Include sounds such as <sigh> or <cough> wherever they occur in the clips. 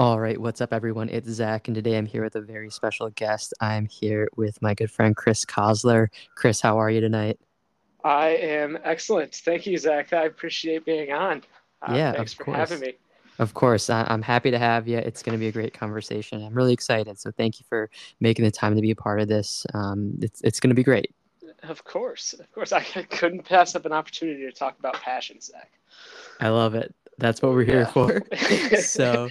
All right, what's up, everyone? It's Zach, and today I'm here with a very special guest. I'm here with my good friend Chris Kozler. Chris, how are you tonight? I am excellent. Thank you, Zach. I appreciate being on. Uh, yeah, thanks for course. having me. Of course, I- am happy to have you. It's going to be a great conversation. I'm really excited. So thank you for making the time to be a part of this. Um, it's it's going to be great. Of course, of course. <laughs> I couldn't pass up an opportunity to talk about passion, Zach. I love it that's what we're here yeah. for. <laughs> so,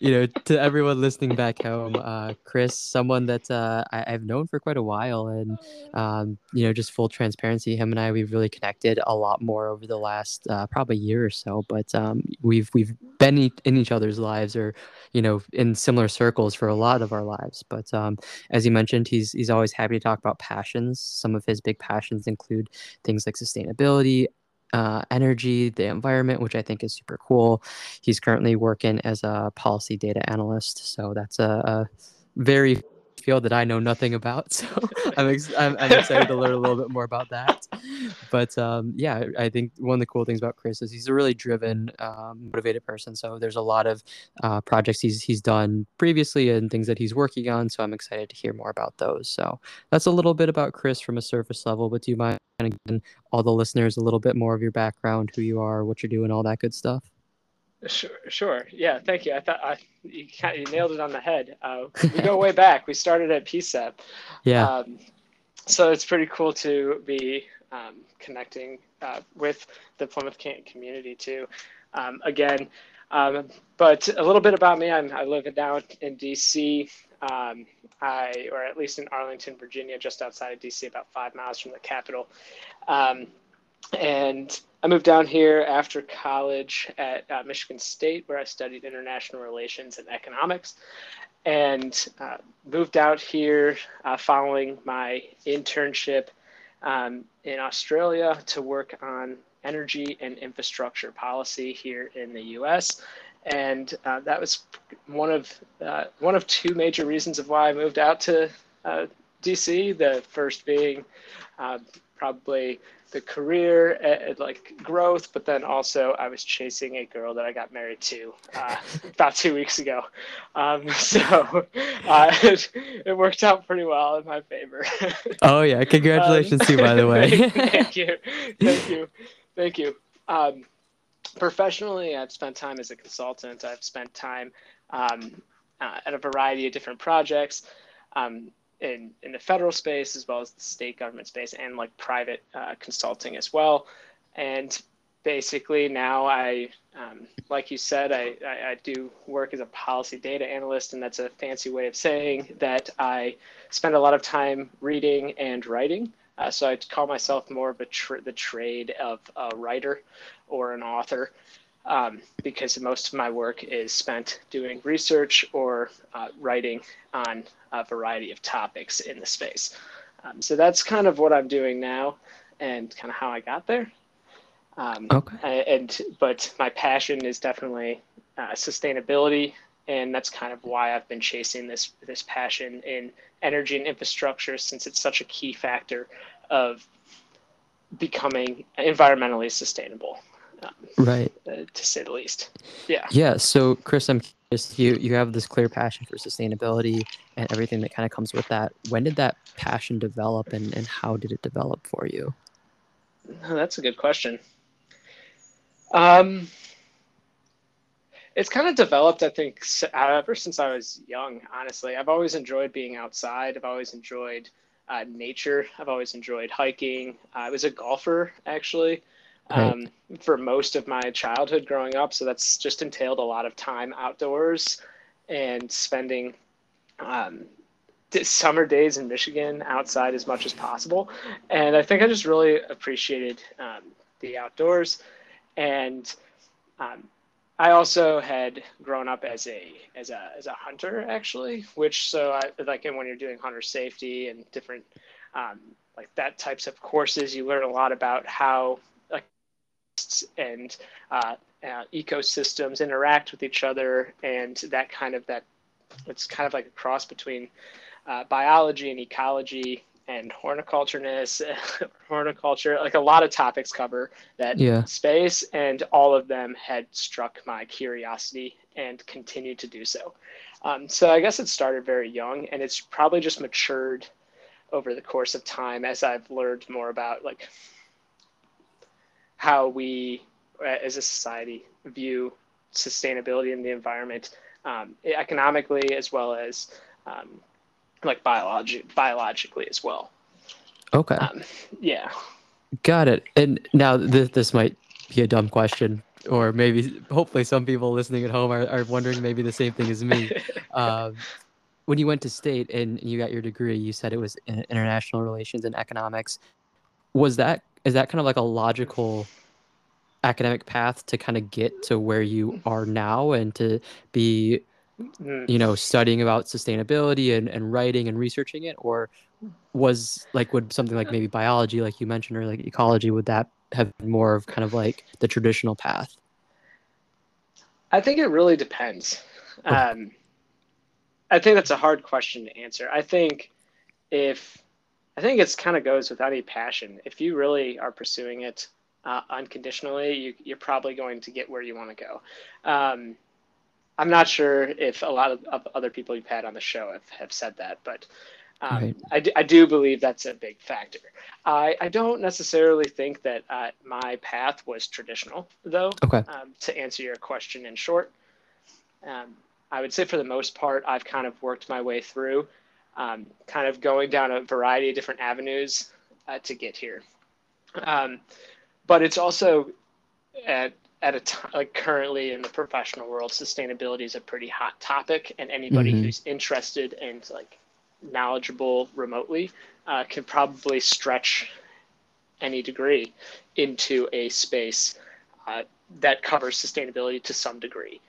you know, to everyone listening back home, uh, Chris, someone that uh, I, have known for quite a while, and um, you know, just full transparency, him and I, we've really connected a lot more over the last uh, probably year or so. But um, we've we've been in each other's lives, or you know, in similar circles for a lot of our lives. But um, as you mentioned, he's he's always happy to talk about passions. Some of his big passions include things like sustainability, uh, energy, the environment, which I think is super cool. He's currently working as a policy data analyst, so that's a, a very field that I know nothing about. <laughs> So <laughs> I'm, ex- I'm, I'm, excited to learn a little bit more about that. But um, yeah, I think one of the cool things about Chris is he's a really driven, um, motivated person. So there's a lot of uh, projects he's he's done previously and things that he's working on. So I'm excited to hear more about those. So that's a little bit about Chris from a surface level. But do you mind giving all the listeners a little bit more of your background, who you are, what you're doing, all that good stuff? Sure, sure. Yeah, thank you. I thought I, you, you nailed it on the head. Uh, we go way back. We started at PCEP. Yeah. Um, so it's pretty cool to be um, connecting uh, with the Plymouth community too. Um, again, um, but a little bit about me. I'm, I live now in DC. Um, I, or at least in Arlington, Virginia, just outside of DC, about five miles from the capital. Um, and I moved down here after college at uh, Michigan State, where I studied international relations and economics, and uh, moved out here uh, following my internship um, in Australia to work on energy and infrastructure policy here in the U.S. And uh, that was one of uh, one of two major reasons of why I moved out to uh, DC. The first being probably the career and, like growth, but then also I was chasing a girl that I got married to uh, <laughs> about two weeks ago. Um, <laughs> so uh, it, <laughs> it, worked out pretty well in my favor. oh yeah, congratulations um, to you, by the way. thank you, thank you, thank you. Um, professionally, I've spent time as a consultant. I've spent time um, uh, at a variety of different projects. Um, in, in the federal space as well as the state government space and like private uh, consulting as well. And basically now I, um, like you said, I, I, I, do work as a policy data analyst, and that's a fancy way of saying that I spend a lot of time reading and writing. Uh, so I call myself more of a the trade of a writer or an author um, because most of my work is spent doing research or uh, writing on a variety of topics in the space. Um, so that's kind of what I'm doing now and kind of how I got there. Um, okay. And but my passion is definitely uh, sustainability, and that's kind of why I've been chasing this this passion in energy and infrastructure since it's such a key factor of becoming environmentally sustainable right. uh, to say the least. Yeah. Yeah so chris i'm curious you you have this clear passion for sustainability and everything that kind of comes with that. When did that passion develop and, and how did it develop for you? Oh, that's a good question. Um it's kind of developed i think ever since i was young honestly. I've always enjoyed being outside. I've always enjoyed uh, nature. I've always enjoyed hiking. Uh, i was a golfer actually um, for most of my childhood growing up. So that's just entailed a lot of time outdoors and spending um, summer days in Michigan outside as much as possible. And I think I just really appreciated um, the outdoors. And um, I also had grown up as a as a as a hunter actually, which so I like and when you're doing hunter safety and different um, like that types of courses, you learn a lot about how and uh, uh, ecosystems interact with each other and that kind of that it's kind of like a cross between uh, biology and ecology and horticultureness <laughs> horticulture like a lot of topics cover that yeah. space and all of them had struck my curiosity and continue to do so. Um, so I guess it started very young, and it's probably just matured over the course of time as I've learned more about like how we as a society view sustainability in the environment um, economically as well as um, like biologi- biologically as well. Okay. Um, yeah. Got it. And now this this might be a dumb question, or maybe hopefully some people listening at home are, are wondering maybe the same thing as me. <laughs> Um, when you went to state and you got your degree, you said it was in international relations and economics. Was that is that kind of like a logical academic path to kind of get to where you are now and to be Mm. you know studying about sustainability and, and writing and researching it or was like would something like maybe biology like you mentioned or like ecology would that have been more of kind of like the traditional path I think it really depends. Um, I think that's a hard question to answer. I think if I think it's kind of goes with any passion. If you really are pursuing it uh, unconditionally, you, you're probably going to get where you want to go. Um, I'm not sure if a lot of, of other people you've had on the show have, have said that, but um, Right. I, do, I do believe that's a big factor. I, I don't necessarily think that uh, my path was traditional, though okay um, to answer your question in short. Um, I would say for the most part, I've kind of worked my way through, um, kind of going down a variety of different avenues uh, to get here. Um, but it's also at at a time like currently in the professional world, sustainability is a pretty hot topic, and anybody Mhm. who's interested and like knowledgeable remotely uh, can probably stretch any degree into a space uh, that covers sustainability to some degree,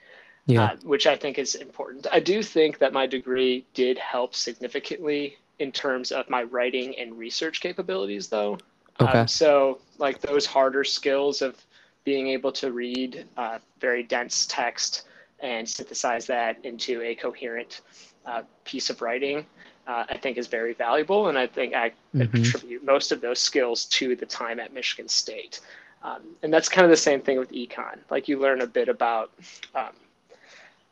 yeah uh, which I think is important. I do think that my degree did help significantly in terms of my writing and research capabilities, though. okay Um, so, like those harder skills of being able to read uh, very dense text and synthesize that into a coherent uh, piece of writing, uh, I think is very valuable. And I think I Mhm. attribute most of those skills to the time at Michigan State. Um, and that's kind of the same thing with econ. Like you learn a bit about um,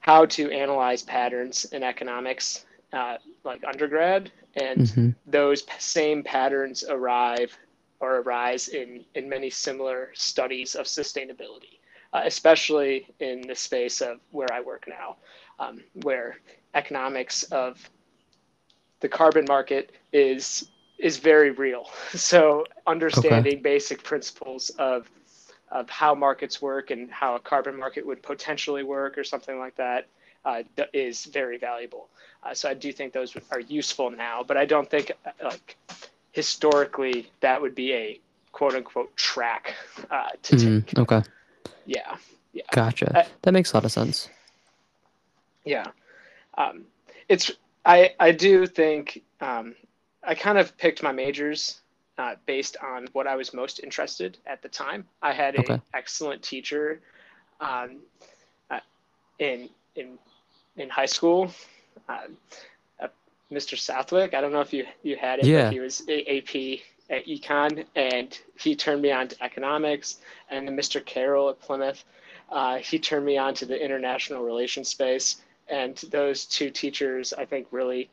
how to analyze patterns in economics, uh, like undergrad, and Mhm. those same patterns arrive or arise in, in many similar studies of sustainability, uh, especially in the space of where I work now, um, where economics of the carbon market is is very real. <laughs> So understanding basic principles of of how markets work and how a carbon market would potentially work or something like that uh, is very valuable. Uh, so I do think those are useful now, but I don't think uh, like historically that would be a quote unquote track uh, to Mhm. take. okay Yeah, Yeah. gotcha Uh, that makes a lot of sense yeah. Um, it's I I do think um, I kind of picked my majors uh, based on what I was most interested at the time. I had an Okay. excellent teacher um, uh, in in in high school, uh, Mr. Southwick. I don't know if you you had it, Yeah. but he was a- AP at econ, and he turned me on to economics. And then Mr. Carroll at Plymouth, uh, he turned me on to the international relations space. And those two teachers, I think, really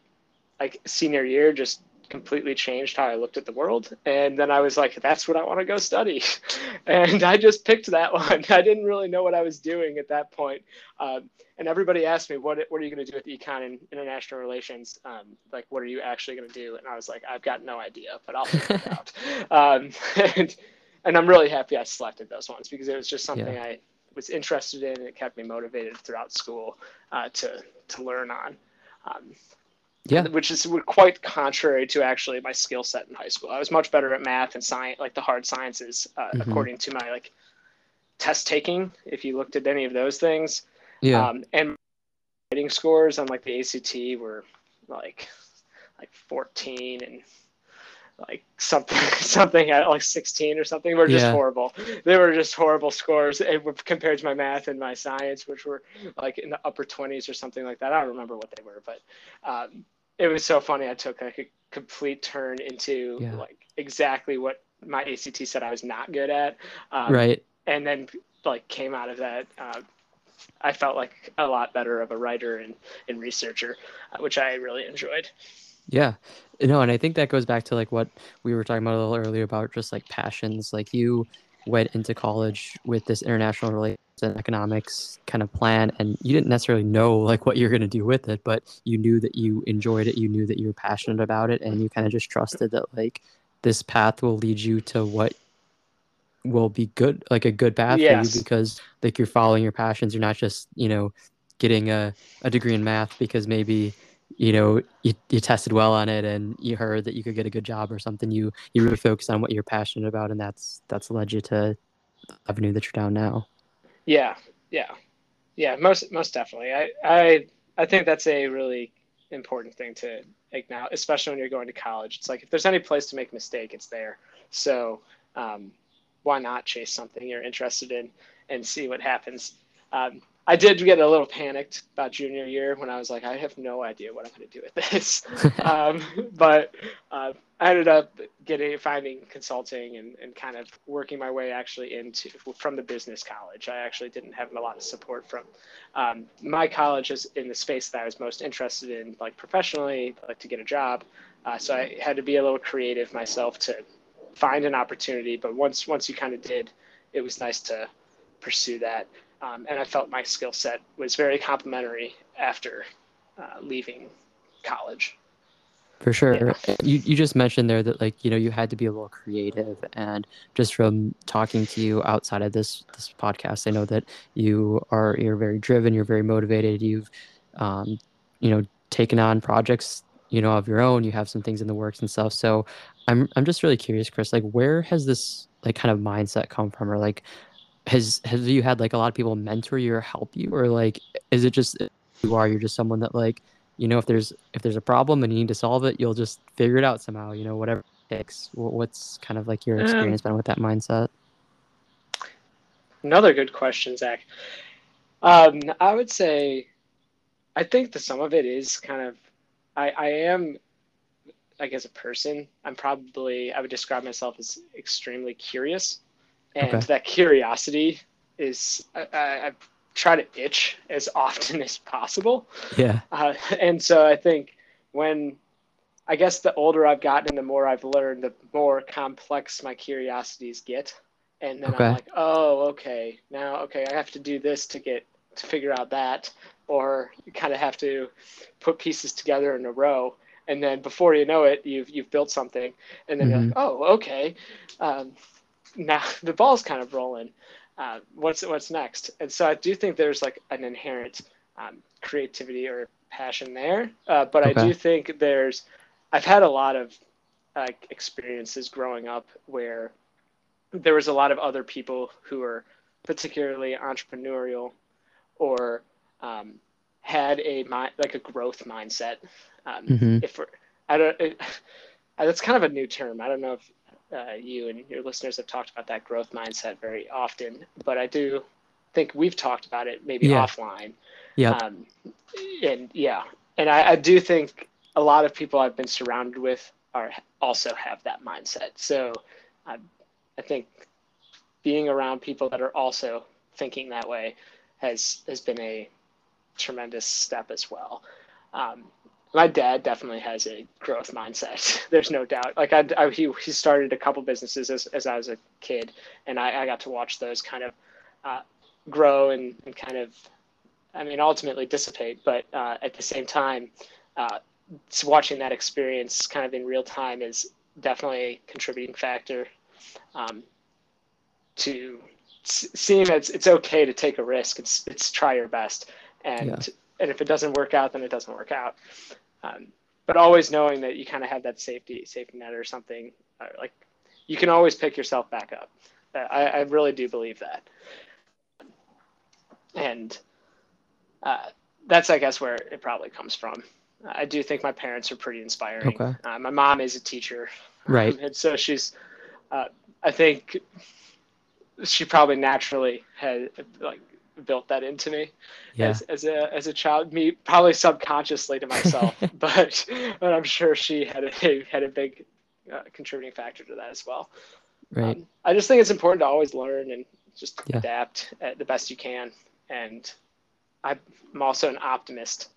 like senior year just completely changed how I looked at the world. And then I was like, that's what I want to go study. <laughs> and I just picked that <laughs> one. I didn't really know what I was doing at that point. Um, and everybody asked me, what, what are you going to do with econ and international relations? Um, like, what are you actually going to do? And I was like, I've got no idea, but I'll figure it out. <laughs> Um, and, and I'm really happy I selected those ones because it was just something Yeah. I was interested in. And it kept me motivated throughout school uh, to, to learn on. Yeah which is quite contrary to actually my skill set in high school. I was much better at math and science, like the hard sciences, uh, Mhm. according to my like test taking. If you looked at any of those things, yeah um, and writing scores on like the ACT were like like 14 and like something <laughs> something at like 16 or something were just Yeah. horrible. They were just horrible scores eh, compared to my math and my science, which were like in the upper 20s or something like that. I don't remember what they were, but um, it was so funny. I took like a complete turn into Yeah. like exactly what my ACT said I was not good at, um, right and then like came out of that uh, I felt like a lot better of a writer and, and researcher, uh, which I really enjoyed. Yeah. No, and I think that goes back to like what we were talking about a little earlier about just like passions. Like you went into college with this international relations and economics kind of plan and you didn't necessarily know like what you're going to do with it, but you knew that you enjoyed it, you knew that you were passionate about it and you kind of just trusted that like this path will lead you to what will be good like a good path yes. for you because like you're following your passions you're not just you know getting a, a degree in math because maybe you know you, you tested well on it and you heard that you could get a good job or something you you really focus on what you're passionate about and that's that's led you to the avenue that you're down now yeah yeah. Yeah most most definitely. I i i think that's a really important thing to acknowledge especially when you're going to college. It's like if there's any place to make a mistake it's there. So um, why not chase something you're interested in and see what happens? Um, I did get a little panicked about junior year when I was like, I have no idea what I'm going to do with this. <laughs> um, but uh, I ended up getting finding consulting and, and kind of working my way actually into from the business college. I actually didn't have a lot of support from um, my college is in the space that I was most interested in, like professionally, like to get a job. Uh, so I had to be a little creative myself to find an opportunity. But once once you kind of did, it was nice to pursue that. Um, and I felt my skill set was very complementary after uh, leaving college. For sure. Yeah. You, you just mentioned there that like, you know, you had to be a little creative and just from talking to you outside of this, this podcast, I know that you are, you're very driven, you're very motivated. You've, um, you know, taken on projects, you know, of your own, you have some things in the works and stuff. So I'm, I'm just really curious, Chris, like where has this like kind of mindset come from or like has have you had like a lot of people mentor you or help you? Or like is it just you are you're just someone that like you know if there's if there's a problem and you need to solve it you'll just figure it out somehow you know whatever it takes. What's kind of like your um, experience um, been with that mindset? Another good question zach. Um, i would say i think the sum of it is kind of i i am like as a person i'm probably i would describe myself as extremely curious and okay. that curiosity is I, I, try to itch as <laughs> often as possible. Yeah. Uh, and so I think when I guess the older I've gotten and the more I've learned, the more complex my curiosities get. And then okay. I'm like, oh, okay, now okay, I have to do this to get to figure out that, or you kind of have to put pieces together in a row. And then before you know it, you've you've built something, and then mm-hmm. you're like, mm-hmm. oh, okay. Um, now <laughs> the ball's kind of rolling. Uh, what's what's next? And so I do think there's like an inherent um, creativity or passion there, uh, but okay. I do think there's I've had a lot of uh, experiences growing up where there was a lot of other people who were particularly entrepreneurial or um, had a like a growth mindset. Um, mm-hmm. If we're, I don't, it, <laughs> that's kind of a new term. I don't know if uh, you and your listeners have talked about that growth mindset very often, but I do think we've talked about it maybe yeah. offline. Yeah. Um, and yeah, and I, I, do think a lot of people I've been surrounded with are also have that mindset. So I, I think being around people that are also thinking that way has has been a tremendous step as well. Um, my dad definitely has a growth mindset. <laughs> There's no doubt. Like I, I, he, he started a couple businesses as, as I was a kid, and I, I got to watch those kind of uh, grow and, and kind of, I mean, ultimately dissipate. But uh, at the same time, uh, watching that experience kind of in real time is definitely a contributing factor um, to seeing that it's, it's okay to take a risk. It's it's try your best, and yeah. and if it doesn't work out, then it doesn't work out. Um, but always knowing that you kind of have that safety safety net or something uh, like you can always pick yourself back up. Uh, I, I really do believe that, and uh, that's I guess where it probably comes from. I do think my parents are pretty inspiring. Okay. Uh, my mom is a teacher, right? Um, <laughs> and so she's, uh, I think, she probably naturally had like built that into me yeah. as, as a as a child. Me probably subconsciously to myself, <laughs> but but I'm sure she had a had a big uh, contributing factor to that as well. Right. Um, I just think it's important to always learn and just yeah. adapt at the best you can, and I'm also an optimist.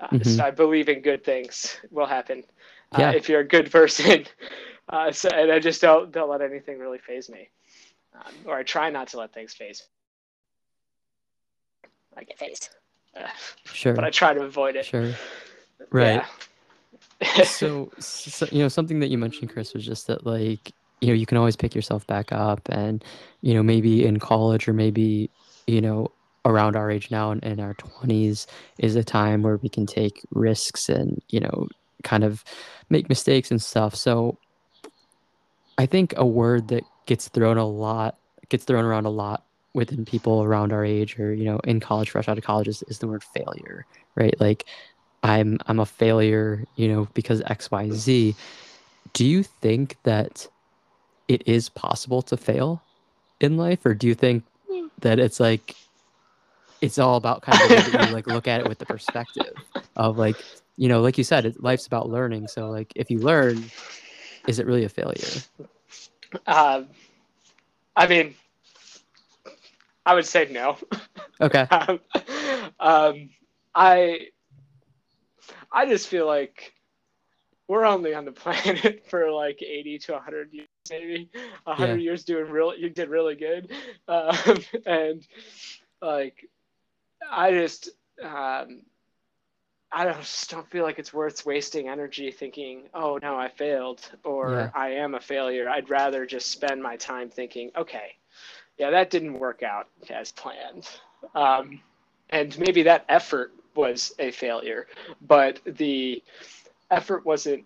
Uh, mm-hmm. So I believe in good things will happen uh, yeah. if you're a good <laughs> person. Uh, so, and I just don't don't let anything really phase me, um, or I try not to let things phase. I get phased. Uh, <laughs> sure. But I try to avoid it. Sure. Right. Yeah. <laughs> so, so, you know, something that you mentioned, Chris, was just that like you know you can always pick yourself back up, and you know maybe in college or maybe you know around our age now in, in our 20s is a time where we can take risks and you know kind of make mistakes and stuff so i think a word that gets thrown a lot gets thrown around a lot within people around our age or you know in college fresh out of college is, is the word failure right? Like i'm i'm a failure you know because xyz do you think that it is possible to fail in life? Or do you think that it's like it's all about kind of the way that you like look at it with the perspective of like you know like you said it, life's about learning. So like if you learn is it really a failure? Um i mean i would say no okay <laughs> um, um i i just feel like we're only on the <laughs> planet for like 80 to 100 years maybe 100 yeah. years doing real you did really good <laughs> um, and like I just um, I don't, just don't feel like it's worth wasting energy thinking, oh no, I failed or yeah. I am a failure. I'd rather just spend my time thinking, okay, yeah, that didn't work out as planned. Um, and maybe that effort was a failure, but the effort wasn't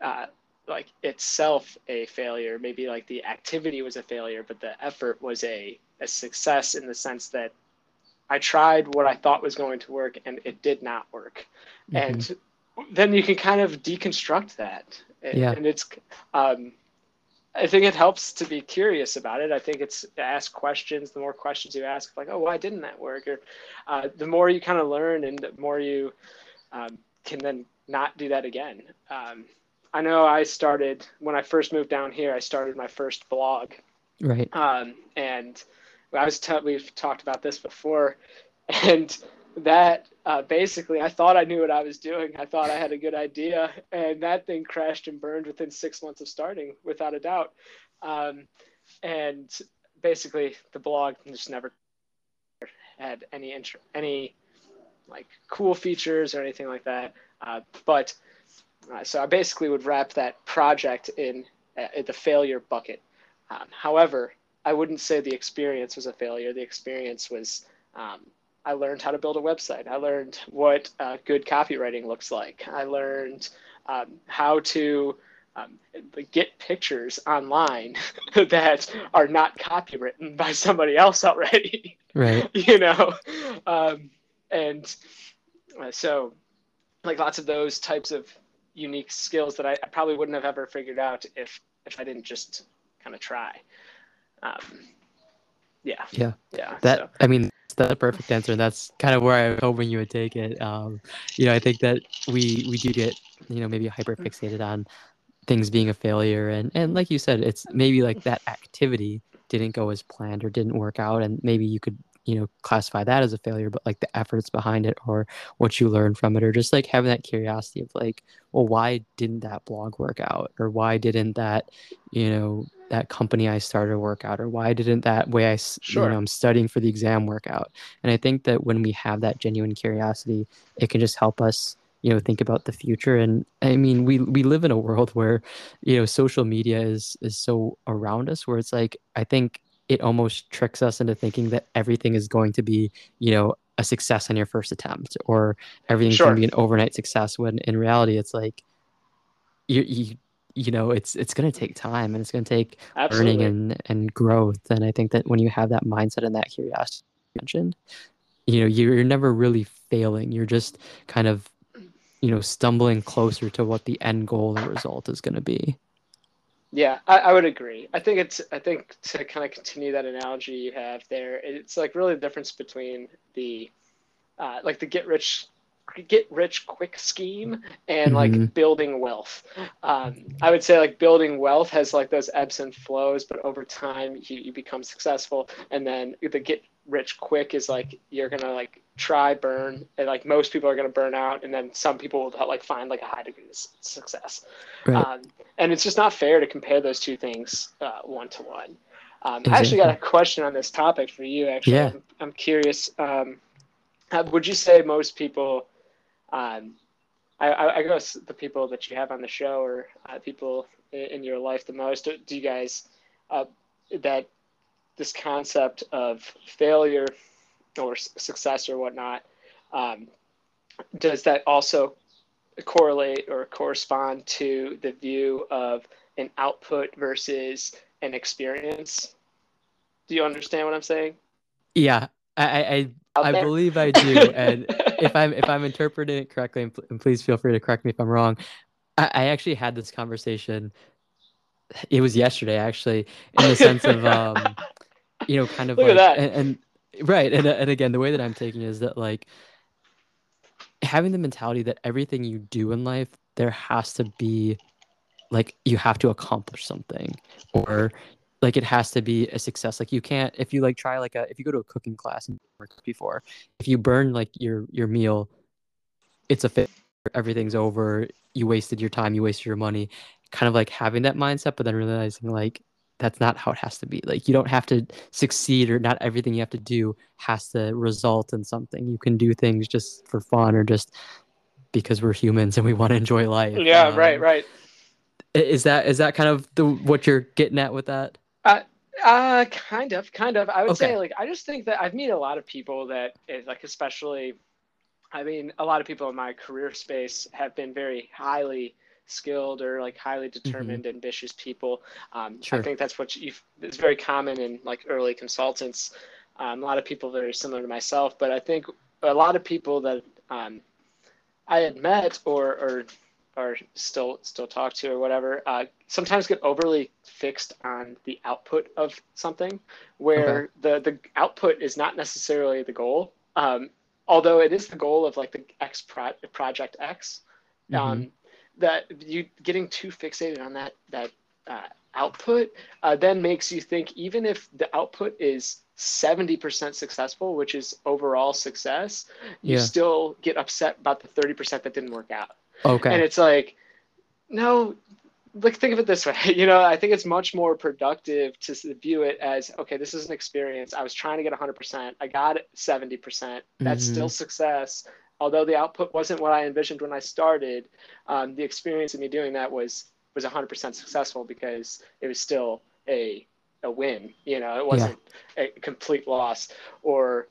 uh, like itself a failure. Maybe like the activity was a failure, but the effort was a, a success in the sense that I tried what I thought was going to work and it did not work. Mm-hmm. And then you can kind of deconstruct that. Yeah. And it's, um, I think it helps to be curious about it. I think it's ask questions. The more questions you ask, like, oh, why didn't that work? Or uh, the more you kind of learn and the more you um, can then not do that again. Um, I know I started when I first moved down here, I started my first blog. Right. Um, and I was t- we've talked about this before, <laughs> and that uh, basically I thought I knew what I was doing. I thought I had a good idea, and that thing crashed and burned within six months of starting, without a doubt. Um, and basically, the blog just never had any int- any like cool features or anything like that. Uh, but uh, so I basically would wrap that project in, uh, in the failure bucket. Um, however, I wouldn't say the experience was a failure. The experience was um, I learned how to build a website. I learned what uh, good copywriting looks like. I learned um, how to um, get pictures online <laughs> that are not copywritten by somebody else already. Right. <laughs> you know, um, and uh, so like lots of those types of unique skills that I, I probably wouldn't have ever figured out if if I didn't just kind of try. Um, yeah. Yeah. Yeah. That so. I mean that's the perfect answer. That's kind of where I was hoping you would take it. Um, you know, I think that we we do get you know maybe hyper fixated on things being a failure, and and like you said, it's maybe like that activity didn't go as planned or didn't work out, and maybe you could you know classify that as a failure but like the efforts behind it or what you learned from it or just like having that curiosity of like well why didn't that blog work out or why didn't that you know that company i started work out or why didn't that way i sure. you know i'm studying for the exam work out and i think that when we have that genuine curiosity it can just help us you know think about the future and i mean we we live in a world <laughs> where you know social media is is so around us where it's like i think it almost tricks us into thinking that everything is going to be, you know, a success on your first attempt or everything's sure. going to be an overnight success when in reality it's like you you you know it's it's going to take time and it's going to take Absolutely. learning and and growth and i think that when you have that mindset and that curiosity mentioned you know you're, you're never really failing you're just kind of you know stumbling closer to what the end goal and result is going to be yeah, I, I, would agree. I think it's I think to kind of continue that analogy you have there, it's like really the difference between the uh, like the get rich get rich quick scheme and like mm-hmm. building wealth. Um, I would say like building wealth has like those ebbs and flows, but over time you, you become successful. And then the get rich quick is like you're gonna like try burn and like most people are gonna burn out and then some people will like find like a high degree of success right. um, and it's just not fair to compare those two things uh, one to one um, exactly. I actually got a question on this topic for you. Actually, yeah. I'm, I'm curious. Um, would you say most people, um, I, I, guess the people that you have on the show or uh, people in your life the most, do you guys uh, that this concept of failure or success or whatnot, um, does that also correlate or correspond to the view of an output versus an experience. Do you understand what I'm saying? Yeah, I I, I believe I do. and if I'm if I'm interpreting it correctly, and please feel free to correct me if I'm wrong. I, I actually had this conversation. It was yesterday, actually, in the sense of um, you know, kind of <laughs> Look like and, and right, and and again, the way that I'm taking is that like having the mentality that everything you do in life there has to be like you have to accomplish something or like it has to be a success like you can't if you like try like a if you go to a cooking class and before if you burn like your your meal it's a fit everything's over you wasted your time you wasted your money kind of like having that mindset but then realizing like that's not how it has to be like you don't have to succeed or not everything you have to do has to result in something you can do things just for fun or just because we're humans and we want to enjoy life yeah um, right right is that is that kind of the what you're getting at with that? Uh, kind of, kind of. I would okay. say like I just think that I've met a lot of people that is like especially I mean, a lot of people in my career space have been very highly skilled or like highly mm-hmm. determined, mm-hmm. ambitious people. Um, sure. I think that's what you it's very common in like early consultants. Um, a lot of people very similar to myself, but I think a lot of people that um, I had met or, or or still still talk to or whatever uh, sometimes get overly fixed on the output of something where okay. the the output is not necessarily the goal um, although it is the goal of like the x pro- project x mm-hmm. um, that you getting too fixated on that that uh, output uh, then makes you think even if the output is 70% successful which is overall success you yeah. still get upset about the 30% that didn't work out Okay. And it's like, no, like think of it this way. <laughs> You know, I think it's much more productive to view it as, okay, this is an experience. I was trying to get 100%. I got 70%. That's mm-hmm. still success. Although the output wasn't what I envisioned when I started, um, the experience of me doing that was was 100% successful because it was still a a win. You know, it wasn't yeah. a complete loss. Or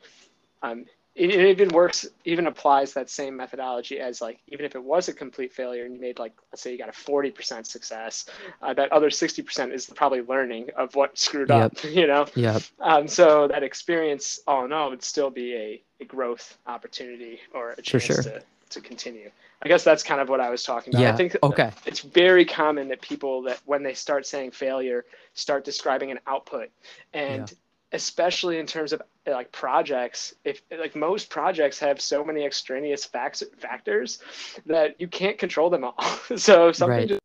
um, it, it, even works even applies that same methodology as like even if it was a complete failure and you made like let's say you got a 40% success uh, that other 60% is probably learning of what screwed yep. up <laughs> you know? Yeah um, so that experience all in all would still be a, a growth opportunity or a chance sure. to, to continue. I guess that's kind of what i was talking about. Yeah. i think okay. it's very common that people that when they start saying failure start describing an output. And yeah especially in terms of like projects if like most projects have so many extraneous facts factors that you can't control them all <laughs> so if something right. just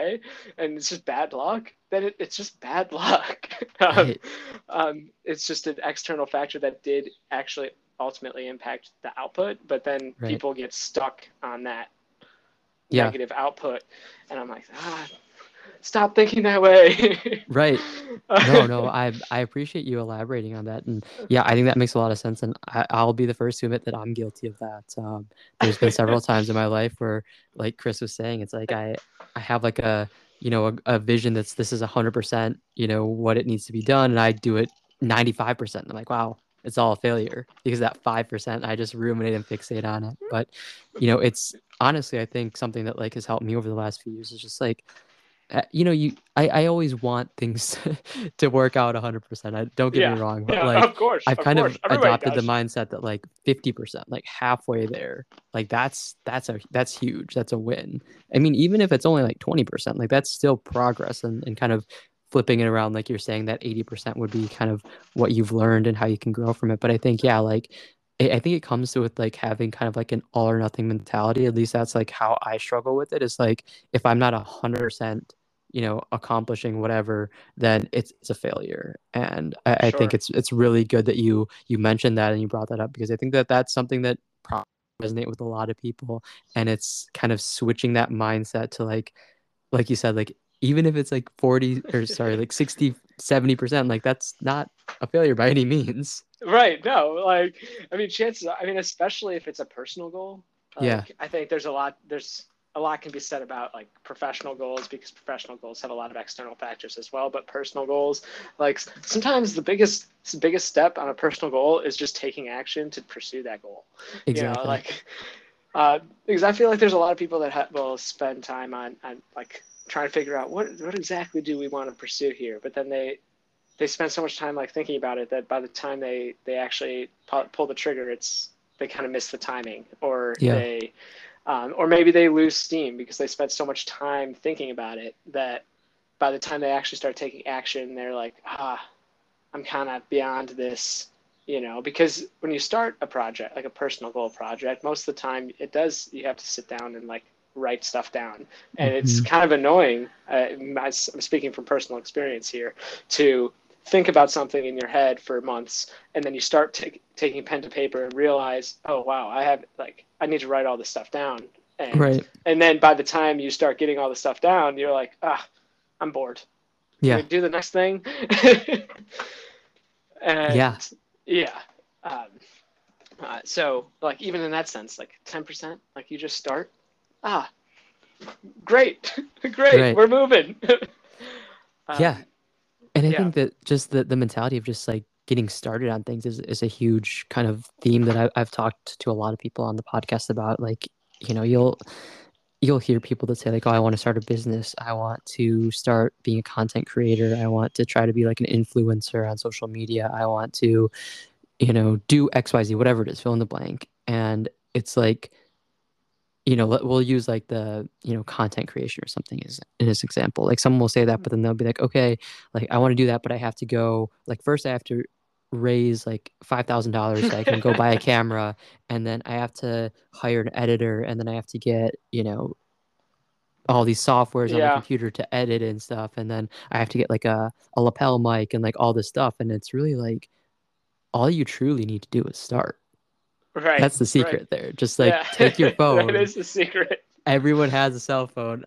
and it's just bad luck then it, it's just bad <laughs> luck um, right. um, it's just an external factor that did actually ultimately impact the output but then right. people get stuck on that yeah. negative output and i'm like ah stop thinking that way. right. No, no, <laughs> I I appreciate you elaborating on that, and yeah, I think that makes a lot of sense, and I, will be the first to admit that I'm guilty of that. Um, there's been several times in my life where, like Chris was saying, it's like I I have like a you know a, a vision that's this is hundred percent you know what it needs to be done, and I do it ninety five percent. I'm like, wow, it's all a failure because that 5% i just ruminate and fixate on it but you know it's honestly i think something that like has helped me over the last few years is just like Uh, you know you I, I always want things <laughs> to work out 100% I, don't get yeah. me wrong but yeah, like of course i've of kind course. of Everybody adopted does. the mindset that like 50% like halfway there like that's that's a that's huge that's a win i mean even if it's only like 20% like that's still progress and, and kind of flipping it around like you're saying that 80% would be kind of what you've learned and how you can grow from it but i think yeah like I think it comes to with like having kind of like an all or nothing mentality. At least that's like how I struggle with it. Is like if I'm not a hundred percent you know accomplishing whatever then it's, it's a failure. And I, sure. I, think it's it's really good that you you mentioned that and you brought that up because i think that that's something that probably resonate with a lot of people. And it's kind of switching that mindset to like like you said like even if it's like 40 or sorry like 60 70% like that's not a failure by any means. Right no like i mean chances i mean especially if it's a personal goal like, yeah i think there's a lot there's a lot can be said about like professional goals because professional goals have a lot of external factors as well but personal goals like sometimes the biggest biggest step on a personal goal is just taking action to pursue that goal exactly. you know like uh, because i feel like there's a lot of people that ha- will spend time on, on like trying to figure out what what exactly do we want to pursue here but then they they spend so much time like thinking about it that by the time they they actually pull the trigger it's they kind of miss the timing or yeah. they um, or maybe they lose steam because they spent so much time thinking about it that by the time they actually start taking action, they're like, ah, I'm kind of beyond this, you know, because when you start a project, like a personal goal project, most of the time it does, you have to sit down and like write stuff down. And mm-hmm. it's kind of annoying. Uh, I'm speaking from personal experience here to think about something in your head for months and then you start t- taking pen to paper and realize oh wow i have like i need to write all this stuff down. And, right. and then by the time you start getting all the stuff down you're like ah i'm bored. Yeah. Do the next thing. <laughs> And yeah. Yeah. Um, uh, so like even in that sense like 10% like you just start. Ah great. <laughs> Great, we're moving. <laughs> Um, yeah. And I yeah. think that just the, the mentality of just like getting started on things is, is a huge kind of theme that I, I've talked to a lot of people on the podcast about. Like, you know, you'll you'll hear people that say like, "Oh, I want to start a business. I want to start being a content creator. I want to try to be like an influencer on social media. I want to, you know, do X, Y, Z, whatever it is, fill in the blank." And it's like you know, we'll use like the, you know, content creation or something as in this example. Like someone will say that, mm-hmm. but then they'll be like, okay, like I want to do that, but I have to go like first I have to raise like five thousand dollars so I can go buy a <laughs> camera, and then I have to hire an editor, and then I have to get, you know, all these softwares yeah. on the computer to edit and stuff, and then I have to get like a, a lapel mic and like all this stuff. And it's really like all you truly need to do is start. Right. That's the secret right. there. Just like yeah. take your <laughs> phone. that is the secret. Everyone has a cell phone.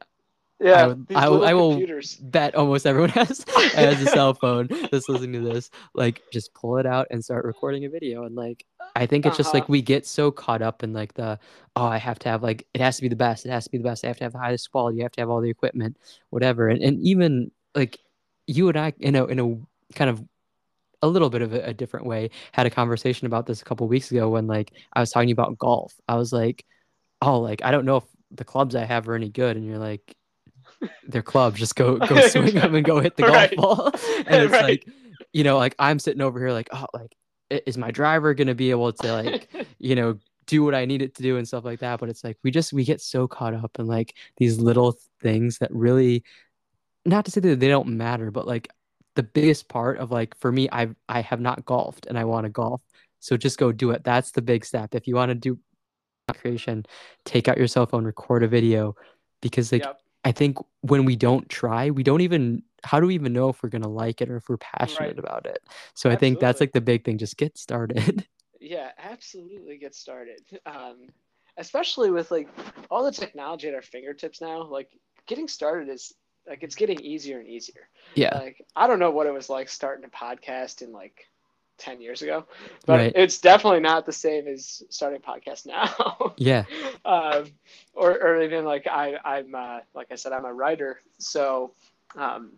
Yeah, I, I, I will bet almost everyone <laughs> has has a cell <laughs> phone that's listening to this. Like, just pull it out and start recording a video. And like, I think it's uh-huh. just like we get so caught up in like the oh, I have to have like it has to be the best. It has to be the best. I have to have the highest quality. You have to have all the equipment, whatever. And and even like you and I, you know, in a kind of a little bit of a, a different way. Had a conversation about this a couple weeks ago when like I was talking about golf. I was like, oh, like I don't know if the clubs I have are any good, and you're like, they're clubs. Just go go <laughs> swing them and go hit the right. golf ball. <laughs> and it's right. like, you know, like I'm sitting over here like, oh, like is my driver gonna be able to like, <laughs> you know, do what I need it to do and stuff like that. But it's like we just we get so caught up in like these little things that really not to say that they don't matter, but like the biggest part of like for me I've i have not golfed and i want to golf so just go do it that's the big step if you want to do creation take out your cell phone record a video because like yep. I think when we don't try we don't even how do we even know if we're going to like it or if we're passionate right. about it so absolutely. i think that's like the big thing just get started <laughs> yeah absolutely get started um especially with like all the technology at our fingertips now like getting started is like it's getting easier and easier. Yeah. Like I don't know what it was like starting a podcast in like 10 years ago, but right. it's definitely not the same as starting a podcast now. <laughs> yeah. Um, or, or even like I, I'm, uh, like I said, I'm a writer. So, um,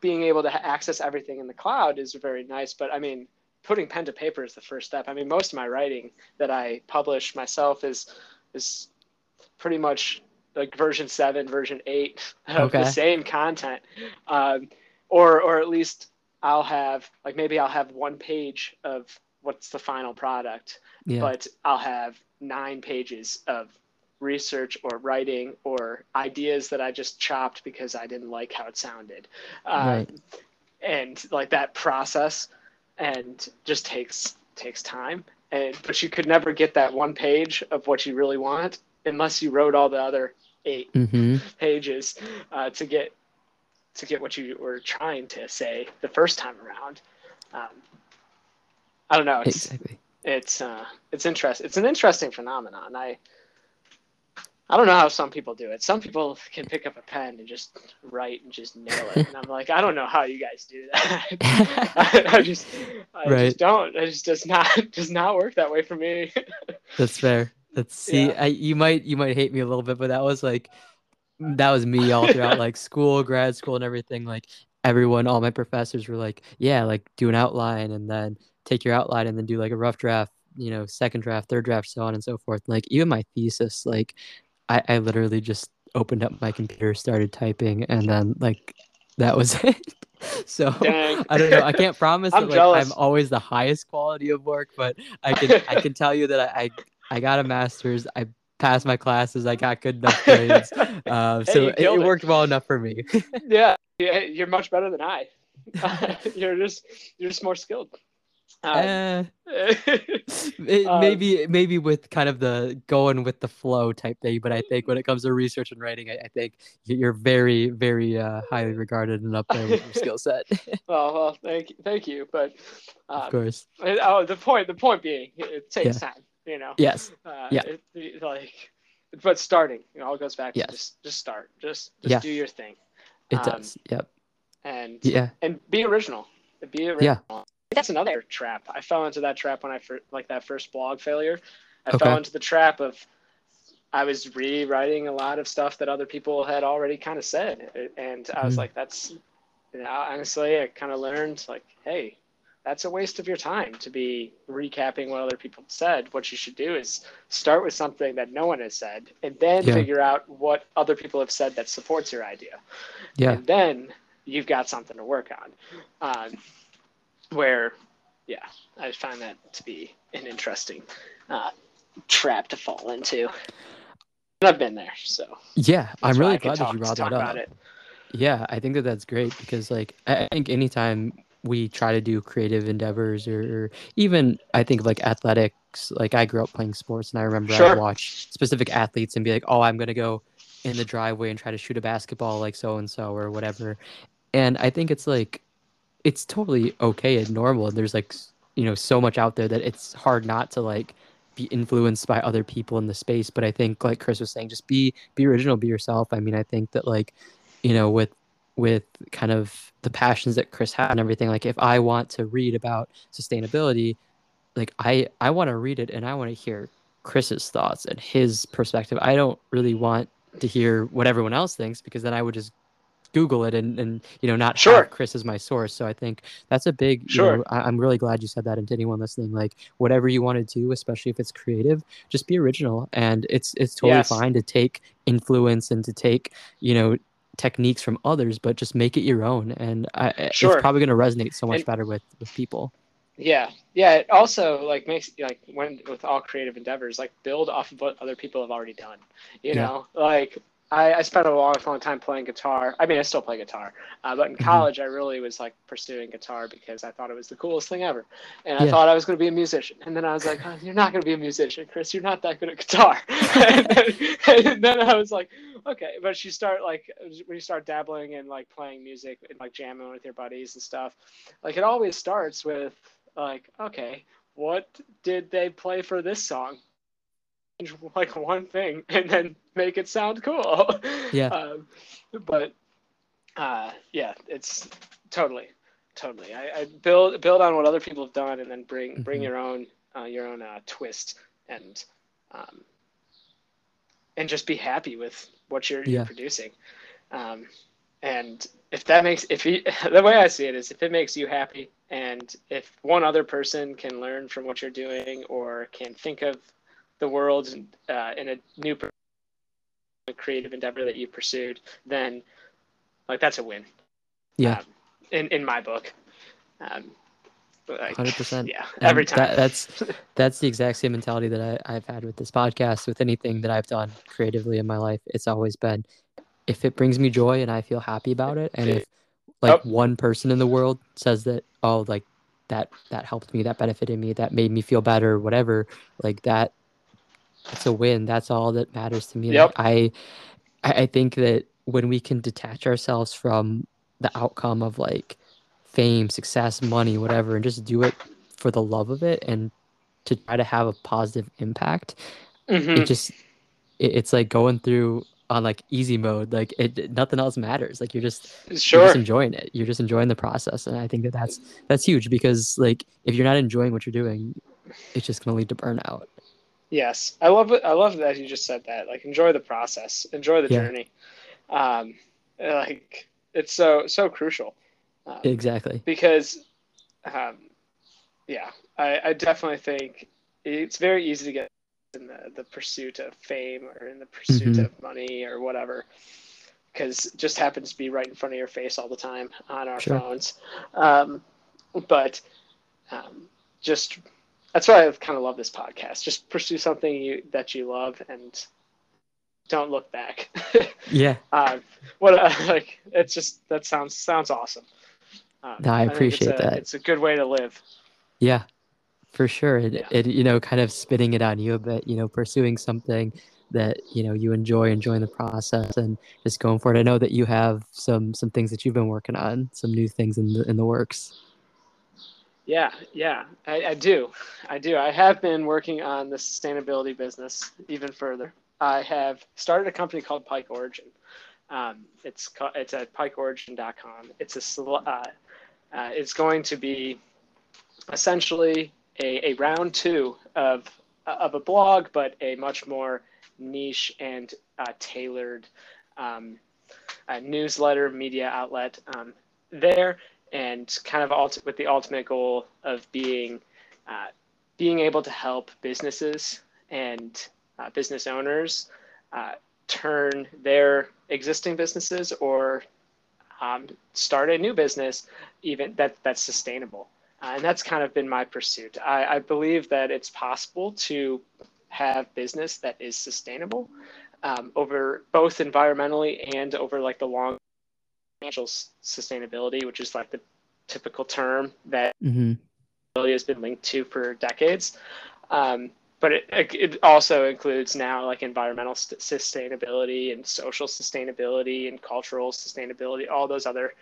being able to access everything in the cloud is very nice, but I mean, putting pen to paper is the first step. I mean, most of my writing that I publish myself is, is pretty much like version seven, version eight of okay. the same content, um, or or at least I'll have like maybe I'll have one page of what's the final product, yeah. but I'll have nine pages of research or writing or ideas that I just chopped because I didn't like how it sounded, um, and like that process, and just takes takes time. And but you could never get that one page of what you really want unless you wrote all the other 8 mm-hmm. pages uh, to get to get what you were trying to say the first time around. Um, I don't know. It's, exactly. It's uh, it's interesting. It's an interesting phenomenon. I I don't know how some people do it. Some people can pick up a pen and just write and just nail it. And I'm like, I don't know how you guys do that. I, <laughs> I, just, I right. just don't. It just does not <laughs> does not work that way for me. <laughs> That's fair. Let's see. Yeah. I, you might you might hate me a little bit, but that was like that was me all throughout <laughs> like school, grad school, and everything. Like everyone, all my professors were like, yeah, like do an outline and then take your outline and then do like a rough draft you know second draft third draft so on and so forth like even my thesis like I, I literally just opened up my computer, started typing, and then like that was <laughs> it. so Dang. I don't know. I can't <laughs> promise that like, I'm always the highest quality of work, but I can I can tell you that I I, I got a master's. I passed my classes. I got good enough <laughs> grades. Uh, so hey, it, it, worked well enough for me. <laughs> yeah, you're much better than I. <laughs> you're just you're just more skilled. Um, uh, maybe maybe with kind of the going with the flow type thing, but I think when it comes to research and writing, I, I think you're very very uh, highly regarded and up there with your skill set. well, well, thank you, thank you, but um, of course. Oh, the point the point being, it takes yeah. time, you know. Yes. Uh, yeah. It, like, but starting, you know, all goes back yes. to just just start, just just yeah. do your thing. It um, does. Yep. And yeah, and be original. Be original. Yeah that's another trap. I fell into that trap when I first, like that first blog failure. I okay. fell into the trap of I was rewriting a lot of stuff that other people had already kind of said, and I was mm like, that's you know, honestly, I kind of learned like, hey, that's a waste of your time to be recapping what other people said. What you should do is start with something that no one has said, and then yeah. figure out what other people have said that supports your idea. Yeah. And then you've got something to work on. Um, where yeah i find that to be an interesting uh, trap to fall into i've been there so yeah i'm really glad talk, that you brought that up yeah i think that that's great because like i think anytime we try to do creative endeavors or, or, even i think like athletics like i grew up playing sports and i remember sure. i watch specific athletes and be like oh i'm going to go in the driveway and try to shoot a basketball like so and so or whatever and i think it's like it's totally okay and normal. And there's like you know so much out there that it's hard not to like be influenced by other people in the space. But I think like Chris was saying, just be be original, be yourself. I mean, I think that like you know with with kind of the passions that Chris had and everything. Like if I want to read about sustainability, like I I want to read it and I want to hear Chris's thoughts and his perspective. I don't really want to hear what everyone else thinks because then I would just Google it and, and you know not sure. have Chris as my source. So I think that's a big. Sure. Know, I, am really glad you said that. And to anyone listening, like whatever you want to do, especially if it's creative, just be original. And it's it's totally yes. fine to take influence and to take you know techniques from others, but just make it your own. And I, sure. it's probably going to resonate so much and, better with with people. Yeah, yeah. It also like makes like when with all creative endeavors, like build off of what other people have already done. You yeah. know, like I, I spent a long, long time playing guitar. I mean, I still play guitar, uh, but in mm-hmm. college, I really was like pursuing guitar because I thought it was the coolest thing ever, and I thought I was going to be a musician. And then I was like, oh, "You're not going to be a musician, Chris. You're not that good at guitar." <laughs> and, then, <laughs> and, then, I was like, "Okay," but you start like when you start dabbling in like playing music and like jamming with your buddies and stuff, like it always starts with like, "Okay, what did they play for this song?" <laughs> like one thing and then make it sound cool. Yeah. <laughs> Um, but uh, yeah, it's totally, totally. I, I, build build on what other people have done and then bring mm-hmm. bring your own uh, your own uh, twist and um, and just be happy with what you're, yeah. you're producing. Um, and if that makes if you, <laughs> the way I see it is if it makes you happy and if one other person can learn from what you're doing or can think of the world uh, in a new creative endeavor that you pursued, then like that's a win. Yeah. Um, in in my book. Um, Hundred percent. Yeah, every time. That, that's <laughs> that's the exact same mentality that I, I've had with this podcast, with anything that I've done creatively in my life. It's always been, if it brings me joy and I feel happy about it, and if like oh. one person in the world says that, oh, like that that helped me, that benefited me, that made me feel better, whatever, like that it's a win. That's all that matters to me. Yep. Like I I think that when we can detach ourselves from the outcome of like fame, success, money, whatever, and just do it for the love of it and to try to have a positive impact. Mm-hmm. It just it, it's like going through on like easy mode like it nothing else matters like you're just sure you're just enjoying it you're just enjoying the process and i think that that's that's huge because like if you're not enjoying what you're doing it's just going to lead to burnout yes. I love it. I love that you just said that. Like enjoy the process. Enjoy the Yeah. journey. Um like it's so so crucial. Um, exactly. because um yeah i i definitely think it's very easy to get in the, the pursuit of fame or in the pursuit Mhm. of money or whatever because it just happens to be right in front of your face all the time on our Sure. phones. Um, but um, just that's why i kind of love this podcast just pursue something you that you love and don't look back <laughs> yeah um, what uh, <laughs> like it's just that sounds sounds awesome um, No, I think it's appreciate a- that. it's a good way to live Yeah, for sure. It, Yeah. it, you know, kind of spitting it on you a bit, you know, pursuing something that, you know, you enjoy, enjoying the process and just going for it. I know that you have some, some things that you've been working on, some new things in the, in the works. Yeah, yeah, I, I do. I do. I have been working on the sustainability business even further. I have started a company called Pike Origin. Um, it's ca- it's at pikeorigin.com. It's a uh, uh, it's going to be essentially a, a round two of of a blog, but a much more niche and uh, tailored um, newsletter media outlet um, there and kind of with the ultimate goal of being uh, being able to help businesses and uh, business owners uh, turn their existing businesses or um, start a new business even that that's sustainable. Uh, and that's kind of been my pursuit. I, I believe that it's possible to have business that is sustainable um, over both environmentally and over like the long financial sustainability, which is like the typical term that Mm-hmm. has been linked to for decades. Um, but it, it also includes now like environmental st- sustainability and social sustainability and cultural sustainability, all those other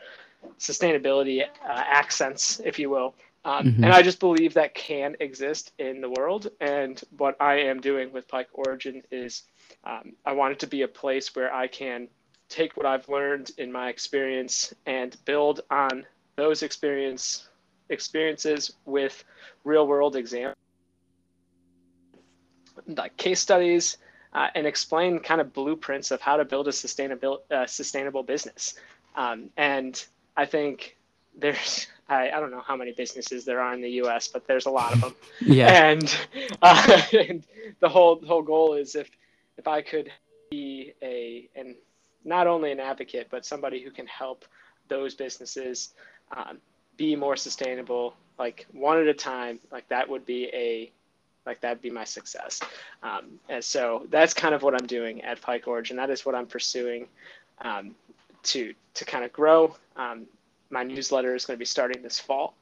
sustainability uh, accents, if you will. Um, Mhm. And I just believe that can exist in the world. And what I am doing with Pike Origin is um, I want it to be a place where I can take what I've learned in my experience and build on those experience experiences with real world examples like case studies uh, and explain kind of blueprints of how to build a sustainable uh, sustainable business um, and i think there's <laughs> I, I don't know how many businesses there are in the us but there's a lot of them <laughs> Yeah. and, uh, <laughs> and the whole the whole goal is if if I could be a and not only an advocate but somebody who can help those businesses um, be more sustainable like one at a time like that would be a like that'd be my success. Um, and so that's kind of what i'm doing at pike origin. That is what i'm pursuing um, to to kind of grow. Um, my newsletter is going to be starting this fall.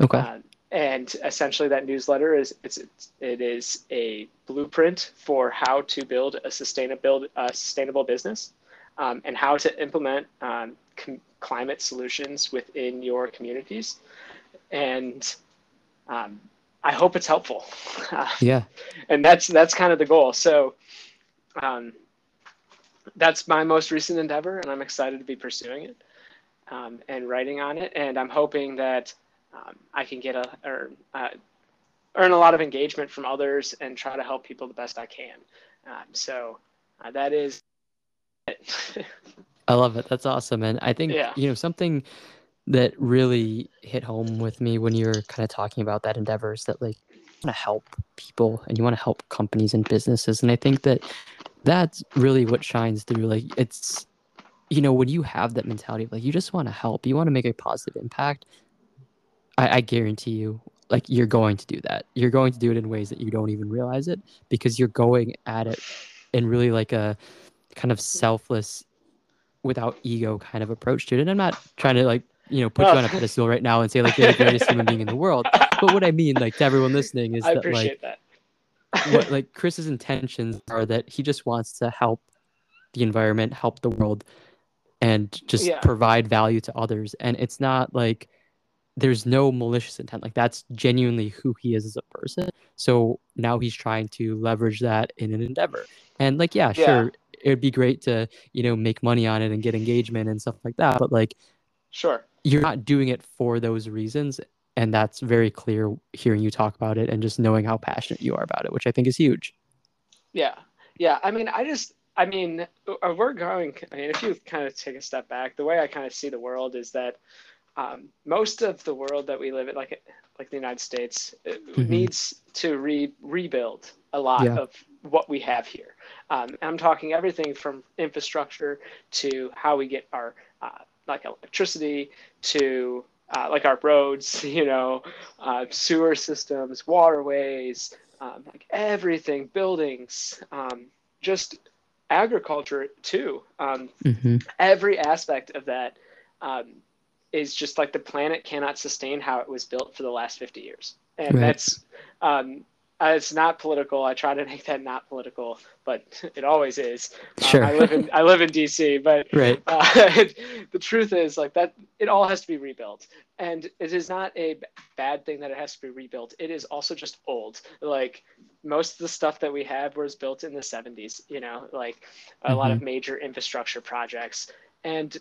Okay. uh, and essentially, that newsletter is it's, it's it is a blueprint for how to build a sustainable uh, sustainable business, um, and how to implement um, com- climate solutions within your communities. And um, I hope it's helpful. <laughs> yeah. and that's that's kind of the goal. So um, that's my most recent endeavor, and I'm excited to be pursuing it um, and writing on it. And I'm hoping that um, I can get a or uh, earn a lot of engagement from others and try to help people the best I can. So uh, that is. I love it. That's awesome. And I think, Yeah. you know, something that really hit home with me when you were kind of talking about that endeavor is that like you want to help people and you want to help companies and businesses. And I think that that's really what shines through. Like it's, you know, when you have that mentality of like you just want to help, you want to make a positive impact. I, I guarantee you, like you're going to do that. You're going to do it in ways that you don't even realize it because you're going at it in really like a kind of selfless without ego kind of approach to it. And I'm not trying to like, you know, put oh. you on a pedestal right now and say like you're the greatest human being in the world. But what I mean, like to everyone listening, is I that like that. what like Chris's intentions are that he just wants to help the environment, help the world and just Yeah. provide value to others. And it's not like there's no malicious intent. Like that's genuinely who he is as a person. So now he's trying to leverage that in an endeavor. And like, yeah, Yeah. sure, it would be great to, you know, make money on it and get engagement and stuff like that. But like Sure. you're not doing it for those reasons. And that's very clear hearing you talk about it and just knowing how passionate you are about it, which I think is huge. Yeah. Yeah. I mean, I just, I mean, uh, we're going, I mean, if you kind of take a step back, the way I kind of see the world is that um, most of the world that we live in, like, like the United States, it Mhm. needs to re- rebuild a lot Yeah. of what we have here. Um, I'm talking everything from infrastructure to how we get our, uh, like electricity to uh, like our roads, <laughs> you know, uh, sewer systems, waterways, um, like everything, buildings, um, just agriculture too. Um, Mm-hmm. every aspect of that um, is just like the planet cannot sustain how it was built for the last 50 years. And Right. that's, um, uh, it's not political. I try to make that not political, but <laughs> it always is. Um, Sure. I live in I live in DC, but <laughs> Right. uh, <laughs> the truth is like that it all has to be rebuilt and it is not a b- bad thing that it has to be rebuilt it is also just old like most of the stuff that we have was built in the 70s you know like a lot of major infrastructure projects and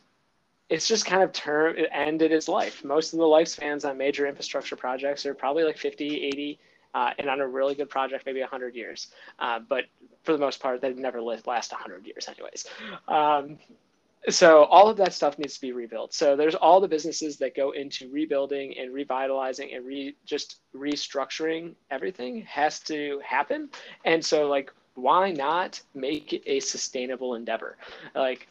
it's just kind of turned it ended its life most of the lifespans on major infrastructure projects are probably like 50 80 uh, and on a really good project maybe 100 years. Uh, but for the most part they never last 100 years anyways. Um, so all of that stuff needs to be rebuilt. So there's all the businesses that go into rebuilding and revitalizing and re just restructuring everything has to happen. And so like why not make it a sustainable endeavor? Like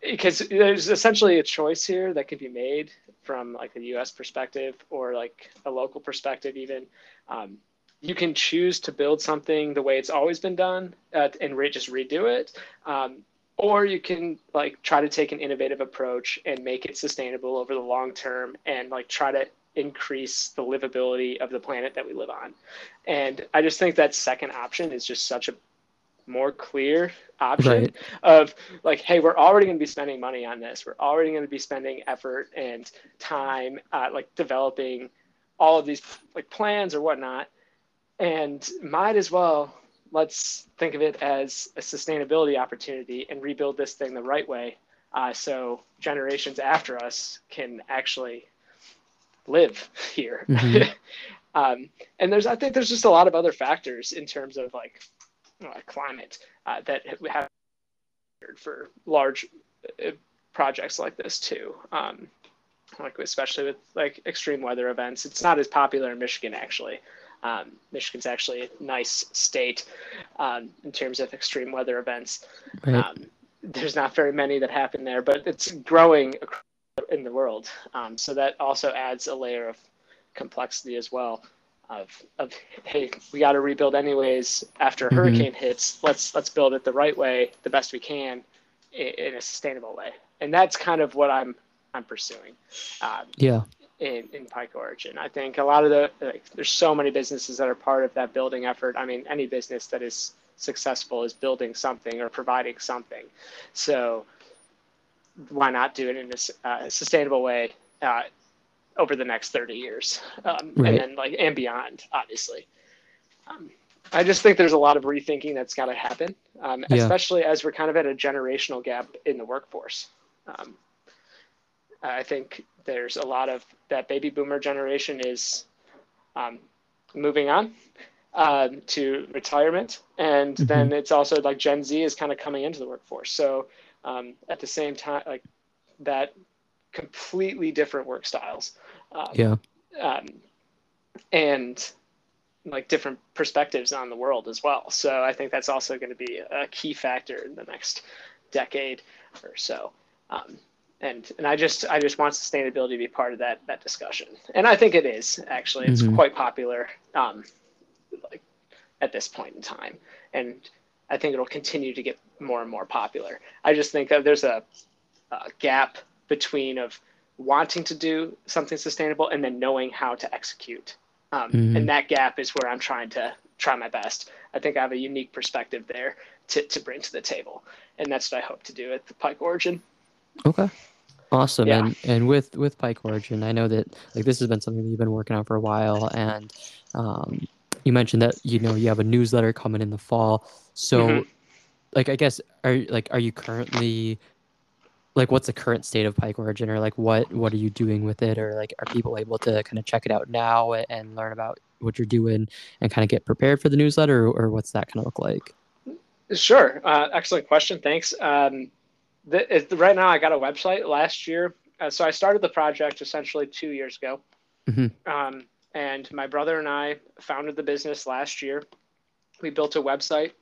because there's essentially a choice here that could be made from like a us perspective or like a local perspective even um, you can choose to build something the way it's always been done uh, and re- just redo it. Um, or you can like try to take an innovative approach and make it sustainable over the long term and like try to increase the livability of the planet that we live on. And i just think that second option is just such a more clear option Right. of like hey we're already going to be spending money on this. We're already going to be spending effort and time uh, like developing all of these like plans or whatnot and might as well let's think of it as a sustainability opportunity and rebuild this thing the right way uh, so generations after us can actually live <laughs> here Mhm. <laughs> um, and there's i think there's just a lot of other factors in terms of like uh, climate uh, that have for large uh, projects like this too um, like especially with like extreme weather events. It's not as popular in michigan actually. Um, michigan's actually a nice state um, in terms of extreme weather events. Right. um, there's not very many that happen there but it's growing in the world. Um, so that also adds a layer of complexity as well of, of hey we got to rebuild anyways. After a Mhm. hurricane hits let's let's build it the right way the best we can in, in a sustainable way. And that's kind of what i'm i'm pursuing um, yeah. in, in Pike Origin. I think a lot of the like, there's so many businesses that are part of that building effort. I mean, any business that is successful is building something or providing something. So why not do it in a uh, sustainable way uh, over the next 30 years, um, Right. and then like and beyond, obviously. Um, I just think there's a lot of rethinking that's got to happen, um, Yeah. especially as we're kind of at a generational gap in the workforce. I think there's a lot of that baby boomer generation is um, moving on um, to retirement, and Mhm. then it's also like Gen Z is kind of coming into the workforce. So um, at the same time, like that, completely different work styles. Um, Yeah. um, and like different perspectives on the world as well. So I think that's also going to be a key factor in the next decade or so. Um, and and I just I just want sustainability to be part of that that discussion. And I think it is actually. It's Mhm. quite popular um, like at this point in time. And I think it'll continue to get more and more popular. I just think that there's a, a gap between of wanting to do something sustainable and then knowing how to execute. Um, Mhm. And that gap is where I'm trying to try my best. I think I have a unique perspective there to, to bring to the table. And that's what I hope to do at the Pike Origin. Okay. Awesome. Yeah. And and with with Pike Origin, I know that like this has been something that you've been working on for a while and um you mentioned that you know you have a newsletter coming in the fall. So mm-hmm. like I guess are like are you currently like what's the current state of Pike Origin or like what what are you doing with it or like are people able to kind of check it out now and learn about what you're doing and kind of get prepared for the newsletter or, or what's that kind of look like? Sure. Uh, excellent question. Thanks. Um, the, right now I got a website last year. Uh, so I started the project essentially two years ago. Mm-hmm. Um, and my brother and I founded the business last year. We built a website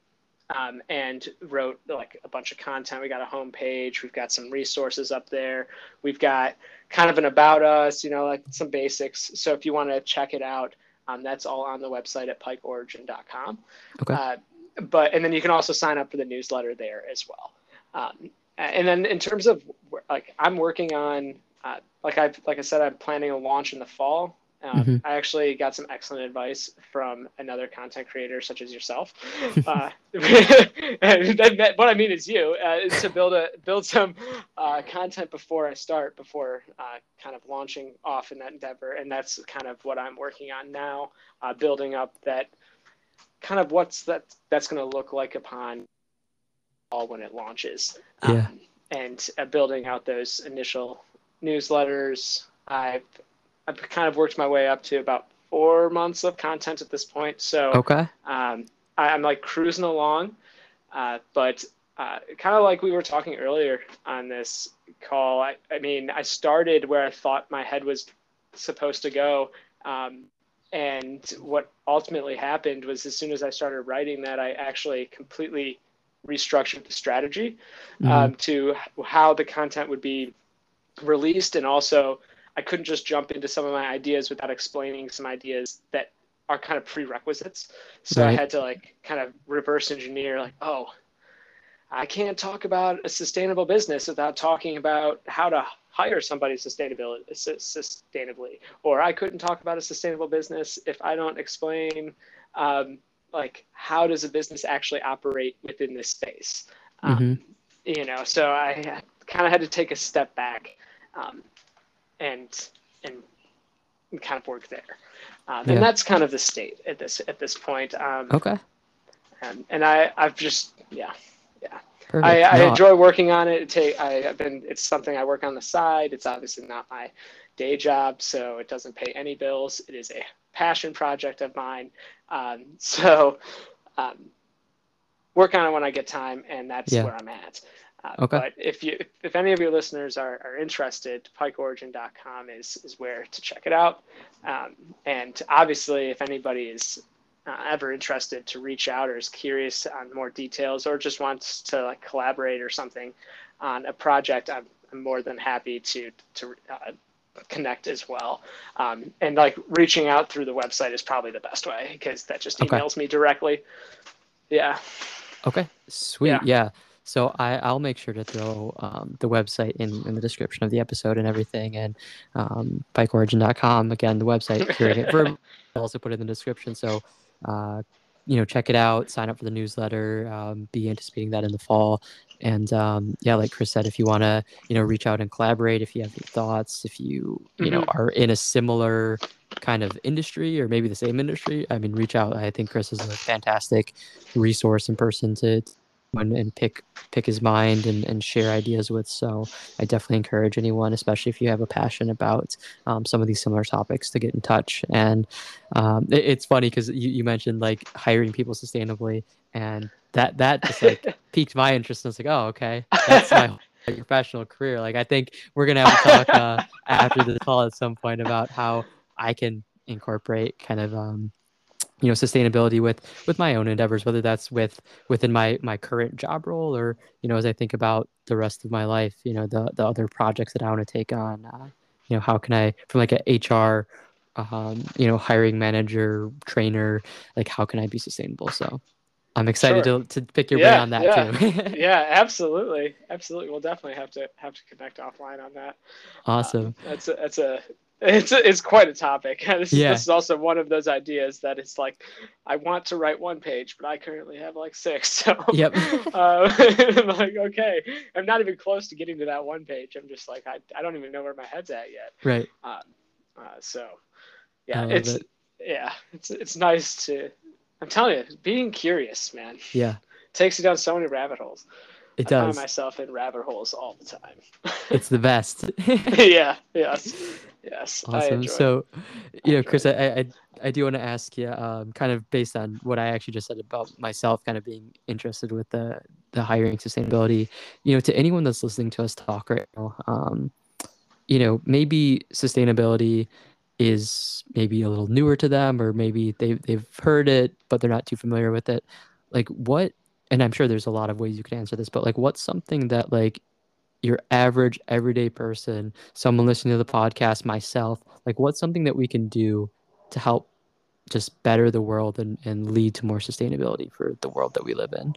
um, and wrote like a bunch of content. We got a homepage. We've got some resources up there. We've got kind of an about us, you know, like some basics. So if you want to check it out, um, that's all on the website at pikeorigin.com. Okay. Uh, but and then you can also sign up for the newsletter there as well. Um, and then in terms of like I'm working on uh, like I've like I said I'm planning a launch in the fall. Um, mm-hmm. I actually got some excellent advice from another content creator such as yourself. <laughs> uh, <laughs> that, what I mean is you uh, to build a build some uh, content before I start, before uh, kind of launching off in that endeavor, and that's kind of what I'm working on now, uh, building up that kind of what's that that's going to look like upon all when it launches. Yeah. Um, and uh, building out those initial newsletters. I've I've kind of worked my way up to about four months of content at this point. So okay, um, I, am like cruising along, uh, but uh, kind of like we were talking earlier on this call. I, I mean, I started where I thought my head was supposed to go. Um, and what ultimately happened was as soon as I started writing that, I actually completely restructured the strategy mm-hmm. um, to how the content would be released. And also, I couldn't just jump into some of my ideas without explaining some ideas that are kind of prerequisites. So right. I had to like kind of reverse engineer, like, oh, I can't talk about a sustainable business without talking about how to hire somebody sustainability sustainably or i couldn't talk about a sustainable business if i don't explain um, like how does a business actually operate within this space um, mm-hmm. you know so i kind of had to take a step back um, and and kind of work there um, yeah. and that's kind of the state at this at this point um, okay and, and i i've just yeah yeah I, I no. enjoy working on it. Take I, have been. It's something I work on the side. It's obviously not my day job, so it doesn't pay any bills. It is a passion project of mine. Um, <laughs> so um, work on it when I get time, and that's yeah. where I'm at. Uh, okay. But if you, if any of your listeners are, are interested, pikeorigin.com is is where to check it out. Um, and obviously, if anybody is uh, ever interested to reach out or is curious on more details or just wants to like collaborate or something on a project, I'm, I'm more than happy to to uh, connect as well. Um, and like reaching out through the website is probably the best way because that just emails okay. me directly. Yeah. Okay. Sweet. Yeah. yeah. So I, I'll make sure to throw um, the website in, in the description of the episode and everything. And um, pikeorigin.com, again, the website, I'll <laughs> also put it in the description. So uh, you know, check it out, sign up for the newsletter, um, be anticipating that in the fall. And um, yeah, like Chris said, if you want to, you know, reach out and collaborate, if you have any thoughts, if you, you mm-hmm. know, are in a similar kind of industry or maybe the same industry, I mean, reach out. I think Chris is a fantastic resource and person to, and, and pick pick his mind and, and share ideas with. So I definitely encourage anyone, especially if you have a passion about um, some of these similar topics, to get in touch. And um, it, it's funny because you, you mentioned like hiring people sustainably, and that that just like <laughs> piqued my interest. And I was like, oh, okay, that's my <laughs> professional career. Like I think we're gonna have to talk uh, after this call at some point about how I can incorporate kind of um, you know sustainability with with my own endeavors whether that's with within my my current job role or you know as i think about the rest of my life you know the the other projects that i want to take on uh, you know how can i from like a hr um, you know hiring manager trainer like how can i be sustainable? So i'm excited sure. to, to pick your yeah, brain on that yeah. too. <laughs> Yeah absolutely. Absolutely. We'll definitely have to have to connect offline on that. Awesome. uh, that's a that's a it's it's quite a topic. <laughs> This, Yeah. this is also one of those ideas that it's like, I want to write one page, but I currently have like six. <laughs> So Yep. uh, <laughs> I'm like, okay, I'm not even close to getting to that one page. I'm just like, I, I don't even know where my head's at yet. Right. Uh, so yeah, it's it. yeah, it's it's nice to. I'm telling you, being curious, man, Yeah. takes you down so many rabbit holes. It does. I find myself in rabbit holes all the time. It's the best. <laughs> yeah. Yes. Yes. Awesome. So, you know, Chris, I, I I do want to ask you, um, kind of based on what I actually just said about myself, kind of being interested with the the hiring sustainability. You know, to anyone that's listening to us talk right now, um, you know, maybe sustainability is maybe a little newer to them, or maybe they they've heard it but they're not too familiar with it. Like, what? And I'm sure there's a lot of ways you can answer this, but like, what's something that like your average everyday person, someone listening to the podcast, myself, like what's something that we can do to help just better the world and, and lead to more sustainability for the world that we live in?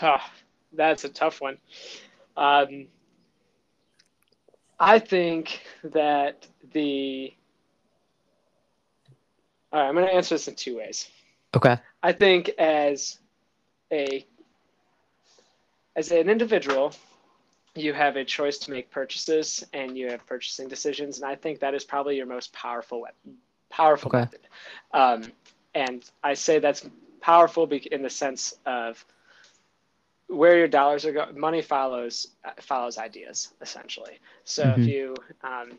Ah, that's a tough one. Um, I think that the. All right, I'm going to answer this in two ways. Okay. I think as a as an individual, you have a choice to make purchases and you have purchasing decisions, and I think that is probably your most powerful weapon, powerful Okay. method. Um, and I say that's powerful in the sense of where your dollars are going. Money follows follows ideas essentially. So Mhm. if you um,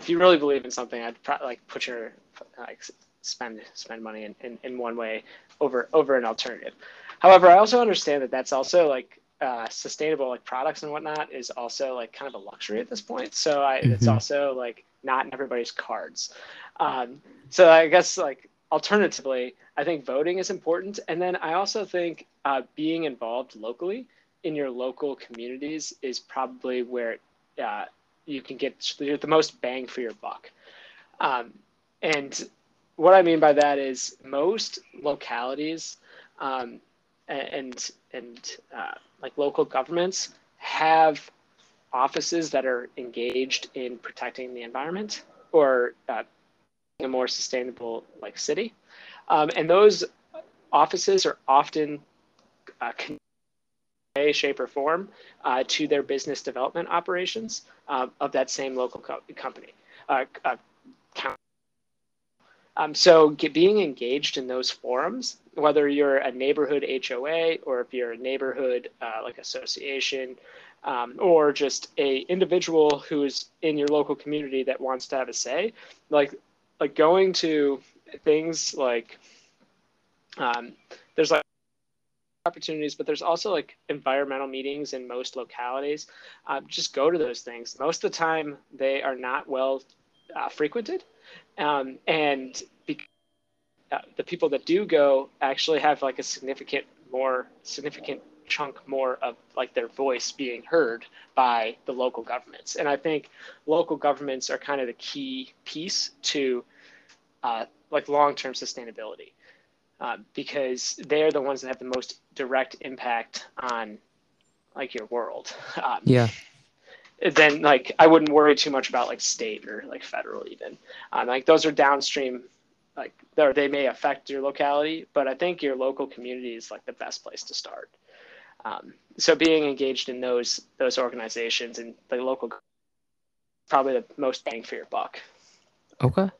if you really believe in something, I'd probably like put your like spend spend money in, in, in one way over over an alternative. However, I also understand that that's also like uh, sustainable like products and whatnot is also like kind of a luxury at this point. So I, it's Mhm. also like not in everybody's cards. Um, so I guess like alternatively, I think voting is important, and then I also think uh, being involved locally in your local communities is probably where uh, you can get the most bang for your buck. Um, and what I mean by that is most localities um, and and uh, like local governments have offices that are engaged in protecting the environment or uh, a more sustainable like city, um, and those offices are often uh, way, shape, or form uh, to their business development operations uh, of that same local co- company. Uh, uh. Um, so get, being engaged in those forums, whether you're a neighborhood HOA or if you're a neighborhood uh, like association, um, or just a individual who's in your local community that wants to have a say, like like going to things like um, there's like opportunities, but there's also like environmental meetings in most localities. Uh, just go to those things. Most of the time, they are not well uh, frequented, um, and be- uh, the people that do go actually have like a significant more significant chunk more of like their voice being heard by the local governments. And I think local governments are kind of the key piece to uh, like long-term sustainability uh, because they're the ones that have the most direct impact on like your world. Um, Yeah. Then like I wouldn't worry too much about like state or like federal even. Um, like those are downstream, like they they may affect your locality, but I think your local community is like the best place to start. Um, so being engaged in those those organizations and the local probably the most bang for your buck. Okay.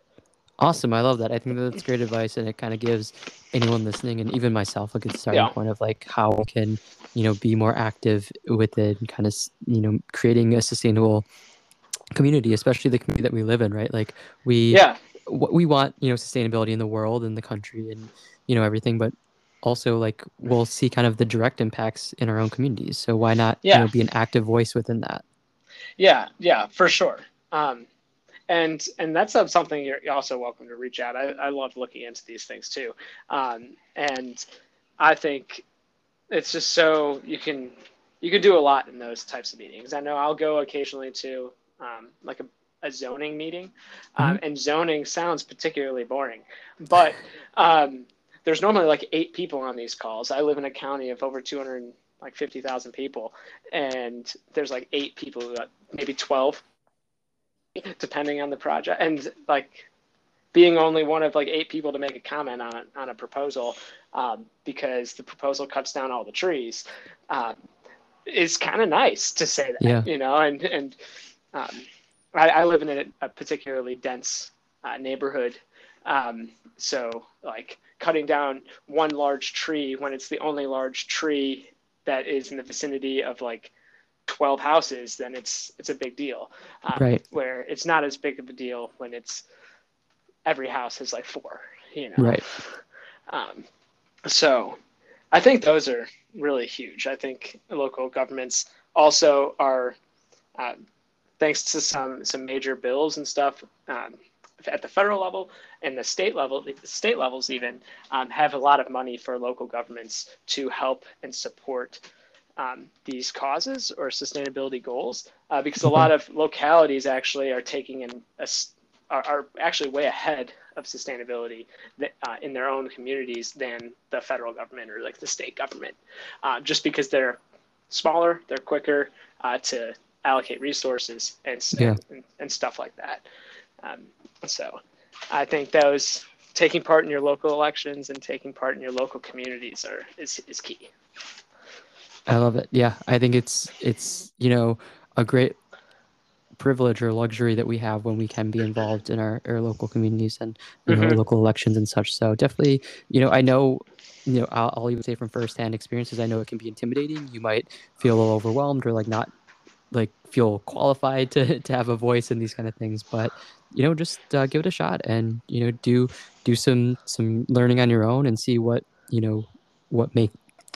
Awesome. I love that. I think that's great advice and it kind of gives anyone listening and even myself a good starting Yeah. point of like how we can, you know, be more active with it and kind of, you know, creating a sustainable community, especially the community that we live in, right? Like we Yeah, what we want, you know, sustainability in the world and the country and, you know, everything, but also like we'll see kind of the direct impacts in our own communities. So why not, Yeah. you know, be an active voice within that? Yeah, yeah, for sure. Um, and and that's uh, something you're also welcome to reach out. I, I love looking into these things too. Um, and I think it's just so you can you can do a lot in those types of meetings. I know I'll go occasionally to um, like a, a zoning meeting, um, and zoning sounds particularly boring, but um, there's normally like eight people on these calls. I live in a county of over 200 like 50,000 people, and there's like eight people, maybe 12 depending on the project. And like being only one of like eight people to make a comment on on a proposal um, because the proposal cuts down all the trees uh, is kind of nice to say that. Yeah. You know, and and um, I, I, live in a, a particularly dense uh, neighborhood, um, so like cutting down one large tree when it's the only large tree that is in the vicinity of like 12 houses, then it's it's a big deal. Um, right. Where it's not as big of a deal when it's every house has like four. You know. Right. Um, so, I think those are really huge. I think local governments also are, uh, thanks to some some major bills and stuff. Um, at the federal level and the state level, the state levels even um, have a lot of money for local governments to help and support um, these causes or sustainability goals uh, because a lot of localities actually are taking in a, are, are actually way ahead of sustainability that, uh, in their own communities than the federal government or like the state government. Uh, just because they're smaller they're quicker uh, to allocate resources and, yeah. and, and, stuff like that. Um, so i think those taking part in your local elections and taking part in your local communities are is, is key I love it. Yeah, I think it's it's you know a great privilege or luxury that we have when we can be involved in our, our local communities and you know mm-hmm. local elections and such. So definitely, you know, I know, you know, I'll, I'll even say from firsthand experiences, I know it can be intimidating. You might feel a little overwhelmed or like not like feel qualified to <laughs> to have a voice in these kind of things, but you know, just uh, give it a shot and you know do do some some learning on your own and see what you know what make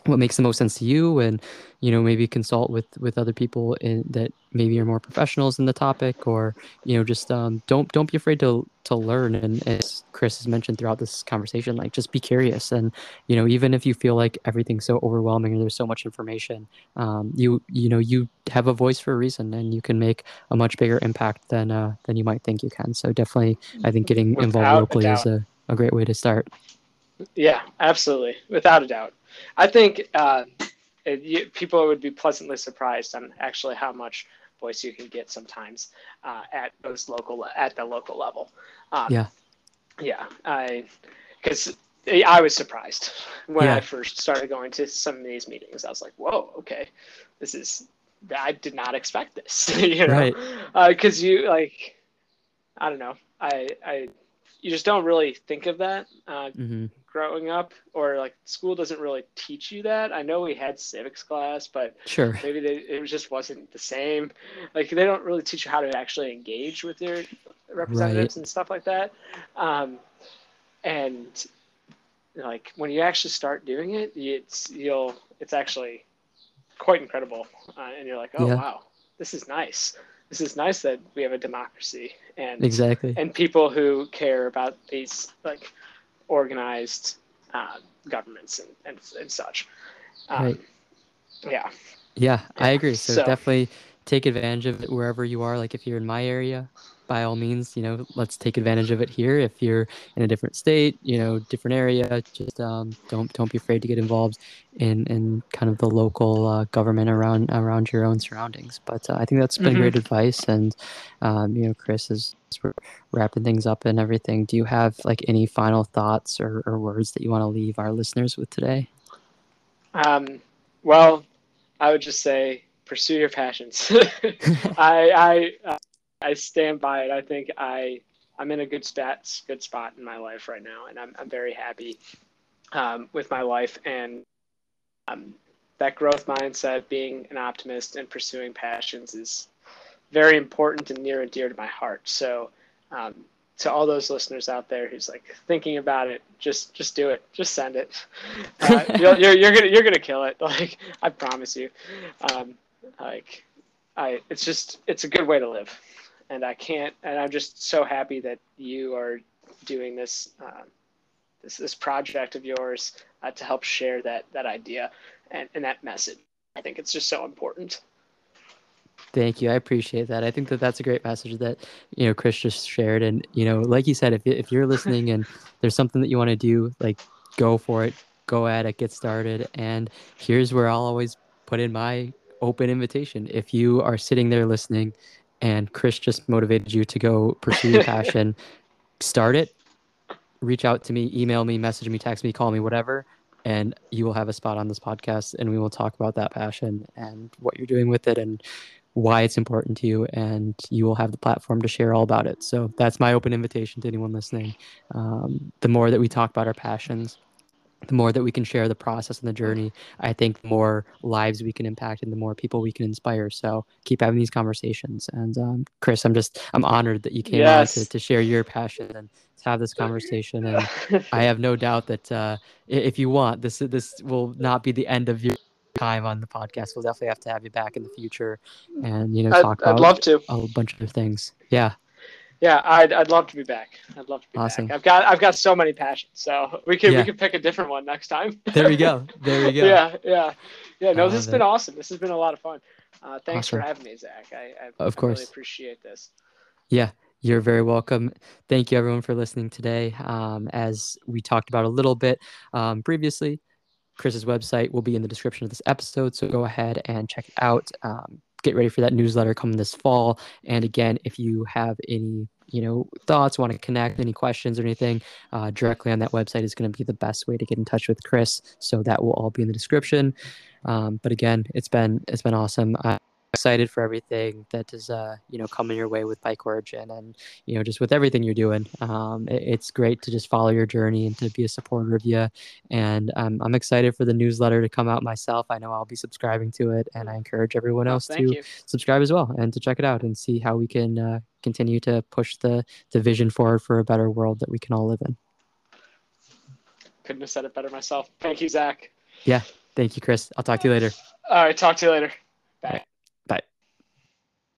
what makes the most sense to you and you know maybe consult with with other people in, that maybe are more professionals in the topic or you know just um, don't don't be afraid to to learn. And as chris has mentioned throughout this conversation like just be curious. And you know even if you feel like everything's so overwhelming and there's so much information um, you you know you have a voice for a reason and you can make a much bigger impact than uh, than you might think you can. So definitely i think getting Without involved locally is a, a great way to start. Yeah absolutely. Without a doubt I think uh, it, you, people would be pleasantly surprised on actually how much voice you can get sometimes uh, at those local at the local level. Um, yeah, yeah. I because I was surprised when yeah. I first started going to some of these meetings. I was like, "Whoa, okay, this is." I did not expect this, <laughs> you know, because right. uh, you like, I don't know, I I you just don't really think of that. Uh, mm-hmm growing up or like school doesn't really teach you that i know we had civics class but sure maybe they, it just wasn't the same like they don't really teach you how to actually engage with your representatives right. and stuff like that um, and like when you actually start doing it it's you'll it's actually quite incredible uh, and you're like oh yeah. wow this is nice this is nice that we have a democracy and exactly and people who care about these like organized uh, governments and, and, and such. Um, right. Yeah. yeah. Yeah, I agree. So, so, definitely take advantage of it wherever you are. Like if you're in my area, by all means, you know, let's take advantage of it here. If you're in a different state, you know, different area, just um, don't don't be afraid to get involved in in kind of the local uh, government around around your own surroundings. But uh, I think that's been mm-hmm. great advice. And um, you know, Chris is we're wrapping things up and everything. Do you have like any final thoughts or, or words that you want to leave our listeners with today? Um, well, I would just say pursue your passions. <laughs> I I uh, I stand by it. I think I I'm in a good spot good spot in my life right now, and I'm I'm very happy um, with my life and um, that growth mindset, being an optimist and pursuing passions is very important and near and dear to my heart. So, um, to all those listeners out there who's like thinking about it, just just do it, just send it. <laughs> Uh, you're, you're, you're gonna you're gonna kill it. <laughs> Like I promise you. Um, like I, it's just it's a good way to live, and I can't. And I'm just so happy that you are doing this uh, this this project of yours uh, to help share that that idea and, and that message. I think it's just so important. Thank you. I appreciate that. I think that that's a great message that you know Chris just shared. And you know, like you said, if if you're listening and there's something that you want to do, like go for it, go at it, get started. And here's where I'll always put in my open invitation. If you are sitting there listening and Chris just motivated you to go pursue your <laughs> passion, start it, reach out to me, email me, message me, text me, call me, whatever, and you will have a spot on this podcast and we will talk about that passion and what you're doing with it and why it's important to you and you will have the platform to share all about it. So that's my open invitation to anyone listening. Um, the more that we talk about our passions the more that we can share the process and the journey i think the more lives we can impact and the more people we can inspire so keep having these conversations and um, chris i'm just i'm honored that you came yes. on to, to share your passion and to have this conversation and <laughs> i have no doubt that uh, if you want this this will not be the end of your time on the podcast. We'll definitely have to have you back in the future, and you know, I'd, talk about I'd love to. a bunch of things. Yeah. Yeah, I'd, I'd love to be back. I'd love to be awesome. back. I've got I've got so many passions, so we could yeah. we can pick a different one next time. there we go. <laughs> There we go. yeah, yeah, yeah. No, this has it. been awesome. This has been a lot of fun. Uh, thanks awesome. for having me, Zach. I, I of course really appreciate this. Yeah, you're very welcome. Thank you, everyone, for listening today. Um, as we talked about a little bit um, previously, Chris's website will be in the description of this episode, so go ahead and check it out. Um, get ready for that newsletter coming this fall. And again, if you have any you know thoughts, want to connect, any questions or anything, uh, directly on that website is going to be the best way to get in touch with Chris. So that will all be in the description. Um, but again, it's been it's been awesome. I- excited for everything that is uh you know coming your way with Pike Origin and you know just with everything you're doing. Um it, it's great to just follow your journey and to be a supporter of you and um, i'm excited for the newsletter to come out myself. I know i'll be subscribing to it and i encourage everyone else to you. subscribe as well and to check it out and see how we can uh, continue to push the the vision forward for a better world that we can all live in. Couldn't have said it better myself. Thank you zach. Yeah. Thank you chris. I'll talk to you later. All right. Talk to you later